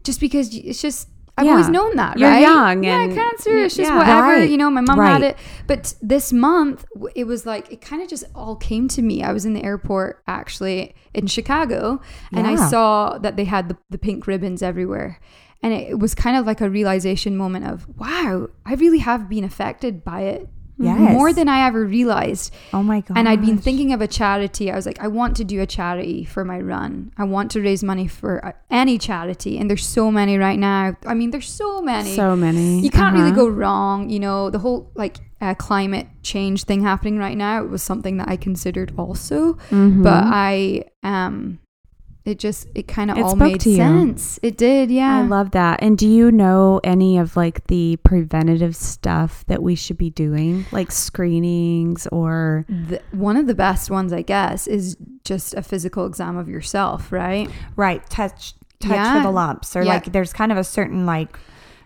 just because it's just I've Yeah. always known that, You're right? young yeah, and- cancer. It's just yeah. whatever, Right. you know. My mom Right. had it, but this month it was like it kind of just all came to me. I was in the airport actually in Chicago, and I saw that they had the, the pink ribbons everywhere, and it, was kind of like a realization moment of wow, I really have been affected by it Yes. more than I ever realized. Oh my god. And I'd been thinking of a charity. I was like, I want to do a charity for my run. I want to raise money for uh, any charity. And there's so many right now. I mean, there's so many. So many. you can't really Uh-huh. go wrong. You know, the whole like uh, climate change thing happening right now it was something that I considered also. Mhm. But I, um, it just, it kind of It all made to you. sense. It did. Yeah. I love that. And do you know any of like the preventative stuff that we should be doing, like screenings or? the, one of the best ones, I guess, is just a physical exam of yourself, right? right. Touch touch Yeah. for the lumps, or Yeah. like there's kind of a certain like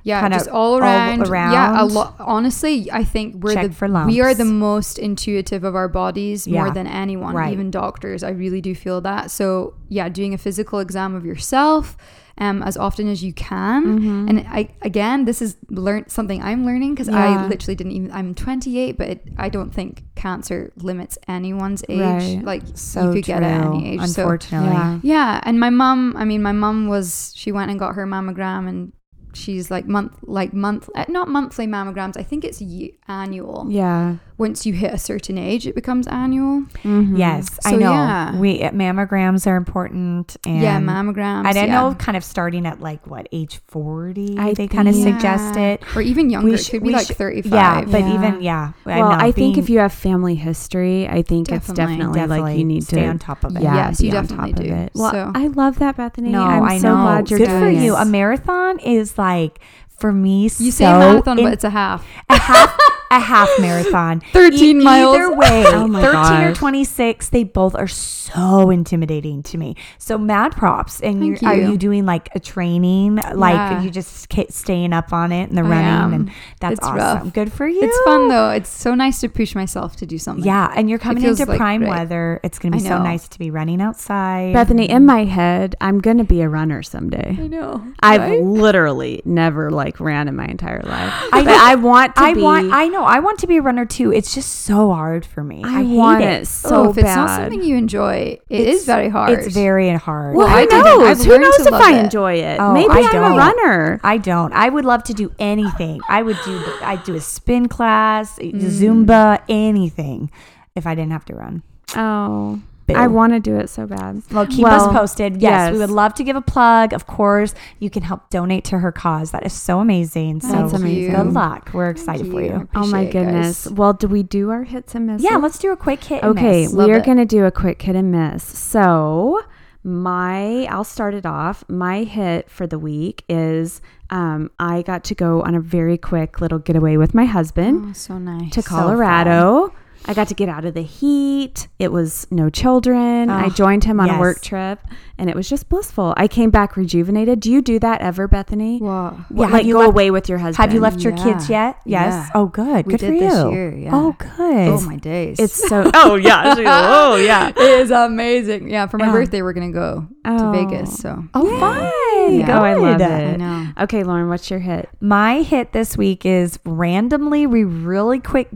Yeah, kind just of all all around. Yeah, a around. lot. Honestly, I think we're Check the we are the most intuitive of our bodies more than anyone, Right. even doctors. I really do feel that. So yeah, doing a physical exam of yourself. Um, as often as you can, Mhm. and I again, this is learn something I'm learning because Yeah. I literally didn't even. I'm 28, but it, I don't think cancer limits anyone's age. Right. Like so you could true. get it at any age. So Unfortunately. Yeah. yeah, and my mom, I mean, my mom was she went and got her mammogram, and she's like month, like month, uh, not monthly mammograms. I think it's annual. Yeah. Once you hit a certain age, it becomes annual. Mhm. Yes, I know. yeah. We uh, mammograms are important. And yeah, mammograms. I don't yeah. know, kind of starting at like what age forty? I they kind of think- suggest it. or even younger. We it sh- could be like sh- thirty-five. Yeah, but Yeah. even yeah. I'm Well, not I think if you have family history, I think it's Definitely. definitely, like you need to stay on top of it. Yeah, Yes, you be on definitely top of do. it. Well, So- I love that, Bethany. No, I'm I so know. glad you're Good for doing you. it. A marathon is like for me. you so say marathon, in- but it's a half. a half. a half marathon. 13 miles. Either way, Oh my 13 or 26, they both are so intimidating to me. So mad props. And you. are you. you doing like a training? Like Yeah. you just ca- staying up on it and the I running am. and that's It's awesome. rough. Good for you. It's fun though. It's so nice to push myself to do something. Yeah, and you're coming into like prime great. weather. It's going to be so nice to be running outside. Bethany, in my head, I'm gonna be a runner someday. I know. I've right? literally never like ran in my entire life. I but I want to I be. want. I know. I want to be a runner too. It's just so hard for me. I I, hate want it. so oh, if it's not something you enjoy, it It's- is very hard. It's very hard. well, I didn't. I've Who knows if I it. enjoy it? Oh, Maybe I I'm don't. a runner. I don't. I would love to do anything. I would do. I'd do a spin class, Mm. Zumba, anything, if I didn't have to run. Oh, Boo. I want to do it so bad. Well, keep Well, us posted. Yes, we would love to give a plug. Of course, you can help donate to her cause. That is so amazing. So That's amazing. good luck. We're excited for you. Oh my goodness. guys. Well, do we do our hits and misses? Yeah, let's do a quick hit. and Okay, miss. Love we are going to do a quick hit and miss. So, my I'll start it off. My hit for the week is um, I got to go on a very quick little getaway with my husband Oh, so nice. to so Colorado. I got to get out of the heat. It was no children. I Oh, joined him on a work trip and it was just blissful. I came back rejuvenated. Do you do that ever, Bethany? Wow. What, Yeah, like you go left- away with your husband. Have you left your kids yet? Yes. Yeah. Oh, good. We good did for you. this year, yeah. Oh, good. Oh my days. It's so. Oh yeah. oh yeah. it is amazing. Yeah, for my Yeah. birthday we're gonna go Oh. to Vegas. So oh, fun. Yeah. Oh, I love Good. I it. know. Okay, Lauren, what's your hit? My hit this week is randomly we really quick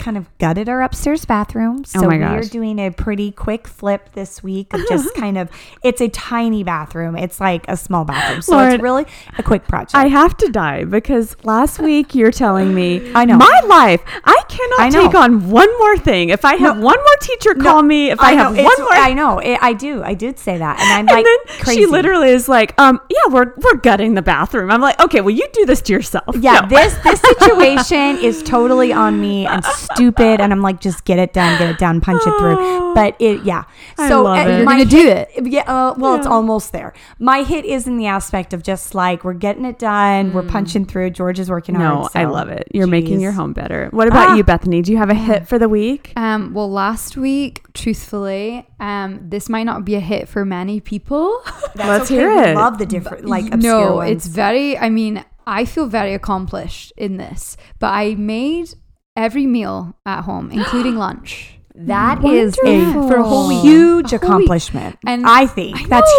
kind of gutted our upstairs bathroom. So Oh my we're doing a pretty quick flip this week of just kind of it's a tiny bathroom. It's like a small bathroom. So Lauren, it's really a quick project. I have to die because last week you're telling me I know. my life. I cannot I know. take on one more thing. If I have No. one more teacher call me, if I, have know, one more, I know. It, I do. I did say that. And I'm and like then crazy. she literally is like, um, yeah, we're we're gutting the bathroom. I'm like, okay, well, you do this to yourself. Yeah, No. this this situation is totally on me and stupid, and I'm like, just get it done, get it done, punch it through. But it, yeah. I So love uh, it. You're gonna do it. Yeah. Uh, well, it's almost there. My hit is in the aspect of just like we're getting it done, we're punching through. George is working hard. no, I so- love it. You're making your home better. What about Ah. you, Bethany? Do you have a hit for the week? Um, well, last week, truthfully, um, this might not be a hit for many people. That's Let's okay. hear We it. love the different like obscure no, ones. it's very. I mean, I feel very accomplished in this, but I made every meal at home, including lunch. that is a For a whole week. huge A whole week. accomplishment, And I think I that's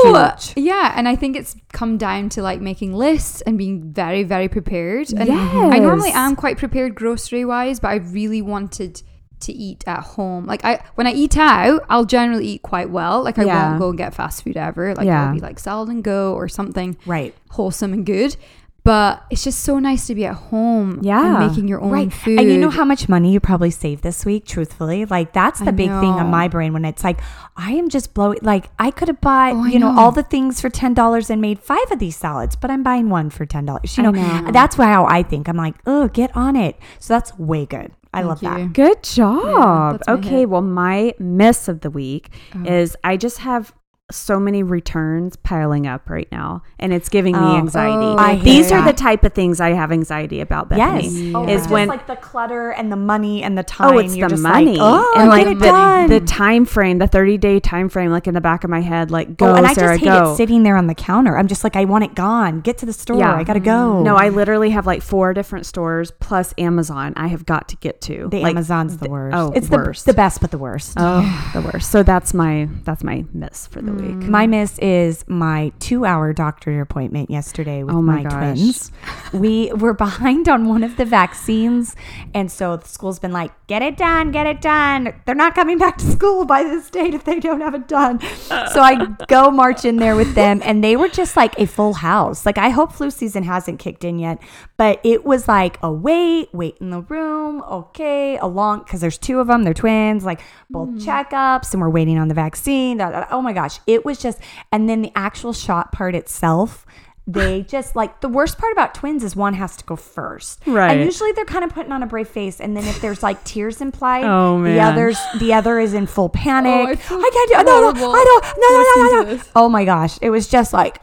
huge. Yeah, and I think it's come down to like making lists and being very, very prepared. And I normally am quite prepared grocery wise, but I really wanted to eat at home. Like I when I eat out, I'll generally eat quite well. Like I Yeah. won't go and get fast food ever. Like Yeah. it'll be like salad and go or something Right. wholesome and good. But it's just so nice to be at home Yeah. and making your own right. food. And you know how much money you probably saved this week, truthfully? Like that's I the big thing on my brain when it's like I am just blowing like I could have bought, Oh, you know, know. all the things for ten dollars and made five of these salads, but I'm buying one for ten dollars. You know, know. that's why how I think. I'm like, oh, get on it. So that's way good. I Thank love you. that. Good job. my okay, hit. well, my miss of the week Oh. is I just have so many returns piling up right now, and it's giving me Oh. anxiety. Oh, I These hear are the type of things I have anxiety about, Bethany. Yes. Oh, is when just like the clutter and the money and the oh, time. Oh, it's You're the just money Like, oh, and get like the, the time frame, the thirty day time frame, like in the back of my head, like go oh, and I Sarah, just hate go. it sitting there on the counter. I'm just like, I want it gone. Get to the store. Yeah. I gotta go. No, I literally have like four different stores plus Amazon. I have got to get to. the like, Amazon's the th- worst. oh, it's worst. The, the best, but the worst. Oh, the worst. So that's my that's my miss for the week. My miss is my two hour doctor appointment yesterday with Oh my my, twins. We were behind on one of the vaccines. And so the school's been like, get it done, get it done. They're not coming back to school by this date if they don't have it done. So I go march in there with them, and they were just like a full house. Like, I hope flu season hasn't kicked in yet, but it was like a wait, wait in the room, okay, a long, because there's two of them, they're twins, like both hmm. checkups, and we're waiting on the vaccine. Oh my gosh, it was just, and then the actual shot part itself. They just like the worst part about twins is one has to go first. Right. And usually they're kind of putting on a brave face. And then if there's like tears implied, Oh, the others the other is in full oh, panic. Oh, I I, can't do no, no, I don't no no no no, no. Oh my gosh. It was just like,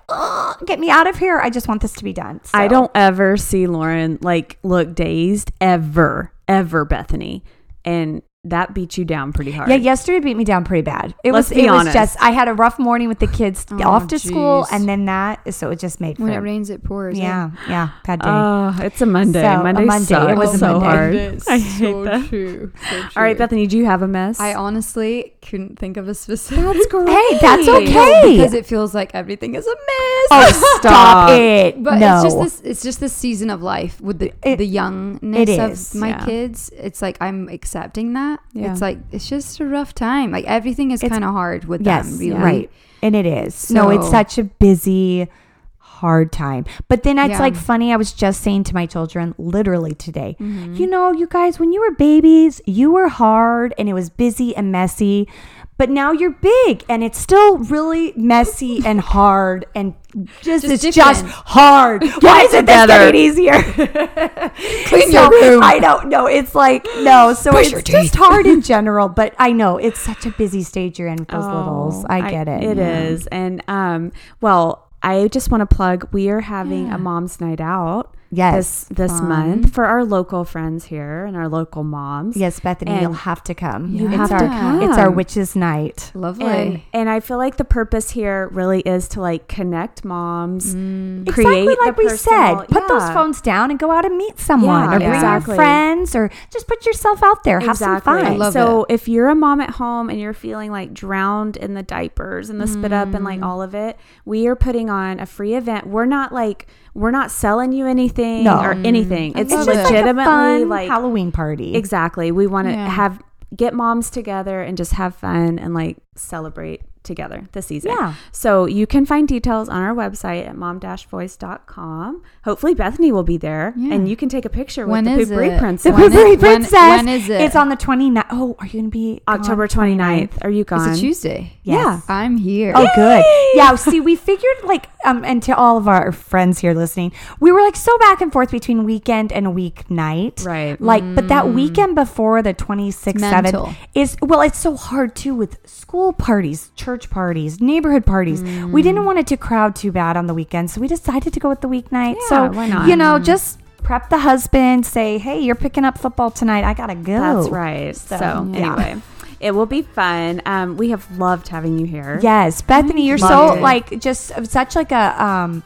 get me out of here. I just want this to be done. I don't ever see Lauren like look dazed ever. ever Bethany, and that beat you down pretty hard. Yeah, yesterday beat me down pretty bad. It Let's was be it was just I had a rough morning with the kids Oh, off to school and then that so it just made When it rains, it pours. yeah, yeah, bad day. Oh, it's a Monday. So, a Monday, Monday. sucks. It was a so Monday. hard. It's I so hate that. true. So All right. Bethany, do you have a mess? I honestly couldn't think of a specific. That's great. Hey, that's okay. because it feels like everything is a mess. oh, stop it. But no. it's just this. It's just this season of life with the It- the youngness of my yeah. kids. It's like I'm accepting that. Yeah. It's like it's just a rough time. Like everything is kind of hard with yes, them. Really. right. And it is. no, it's such a busy hard time. But then it's Yeah. like funny I was just saying to my children literally today. Mm-hmm. You know, you guys when you were babies, you were hard and it was busy and messy. But now you're big and it's still really messy and hard and just, Just it's just different. hard. Why isn't this together. getting easier? Clean So, your room. I don't know. It's like no. So Brush it's just hard in general. But I know it's such a busy stage you're in with those Oh, littles. I get it. It is, and um, well, I just want to plug. We are having a mom's night out. Yes. this this month for our local friends here and our local moms. Yes, Bethany, And you'll have to come. You it's have our, to come. It's our witches' night. Lovely. And, and I feel like the purpose here really is to like connect moms, Mm. create exactly like we said. Put those phones down and go out and meet someone, Yeah, or bring exactly. your friends, or just put yourself out there. Have some fun. I love so if you're a mom at home and you're feeling like drowned in the diapers and the spit up and Mm. like all of it, we are putting on a free event. We're not like we're not selling you anything No. or mm-hmm. anything. I It's it's it. just legitimately like a fun like Halloween party. Exactly. We want to Yeah. have get moms together and just have fun and like celebrate together this season. Yeah. So you can find details on our website at mom-voice.com. Hopefully Bethany will be there Yeah. and you can take a picture When with the Poo-Pourri? Princess. The When is- Poo-Pourri when- Princess. when is it? It's on the 29th. Oh, are you going to be? October 29th. Are you gone? It's a Tuesday. Yes. I'm here. Oh, good. Yeah. See, we figured like, um, and to all of our friends here listening, we were like so back and forth between weekend and weeknight. Right. Like, but that weekend before the 26th, 7th is, well, it's so hard too with school parties, church parties, neighborhood parties. We didn't want it to crowd too bad on the weekend. So we decided to go with the weeknight. Yeah, so, why not? you know, just prep the husband, say, hey, you're picking up football tonight. I got to go. That's right. So, So, yeah. anyway, it will be fun. Um, we have loved having you here. Yes, Bethany, you're so it. like just such like a um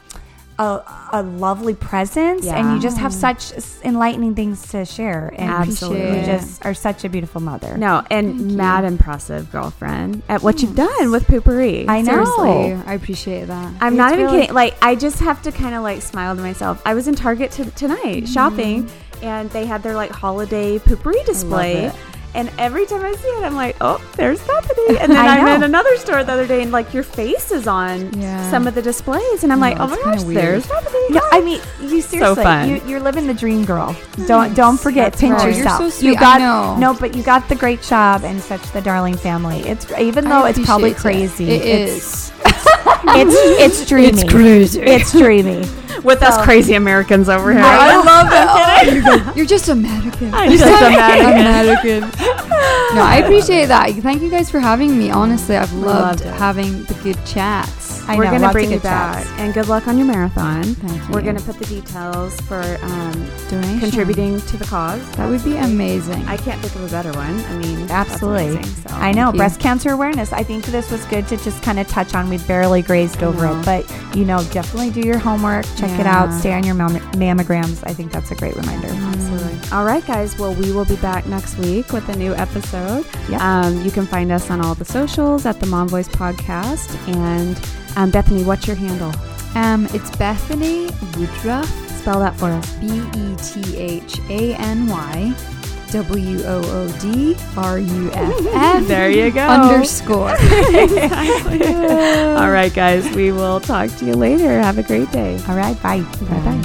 a, a lovely presence, and you just have such enlightening things to share. And Absolutely. you just are such a beautiful mother. No, and mad impressive girlfriend at what you've done with Poo-Pourri. I know. Seriously, I appreciate that. I'm It's not even really- kidding. Like, I just have to kind of like smile to myself. I was in Target t- tonight mm-hmm. shopping, and they had their like holiday Poo-Pourri display. It. And every time I see it, I'm like, oh, there's Bethany. And then I I'm know. in another store the other day, and like your face is on Yeah. some of the displays, and I'm like, oh my gosh, weird. there's Bethany. No, I mean, you seriously, fun. You, you're living the dream, girl. Don't don't forget, That's pinch right. You're yourself. so You sweet. I got know. no, but you got the great job and such the darling family. It's even though it's probably appreciate it. crazy. It it's, is. It's it's dreamy. It's crazy. It's dreamy. with us crazy Americans over here. I love it. Oh, you're just American. I'm just American. American. no, I appreciate that. Thank you guys for having me. Honestly, I've loved, loved having the good chats. I We're know, gonna bring you back, chats. and good luck on your marathon. Thank We're gonna put the details for um, contributing to the cause. That would be amazing. I can't think of a better one. I mean, Absolutely. Amazing, so. I know you. breast cancer awareness. I think this was good to just kind of touch on. We barely grazed over it, but you know, definitely do your homework, check it out, stay on your mam- mammograms. I think that's a great reminder. Absolutely. All right, guys. Well, we will be back next week with a new episode. Yep. Um, you can find us on all the socials at the Mom Voice Podcast. And um, Bethany, what's your handle? Um, it's Bethany Woodruff, Spell that for us. B E T H A N Y W O O D R U F F. There you go. Underscore. All right, guys. We will talk to you later. Have a great day. All right, bye. Bye bye.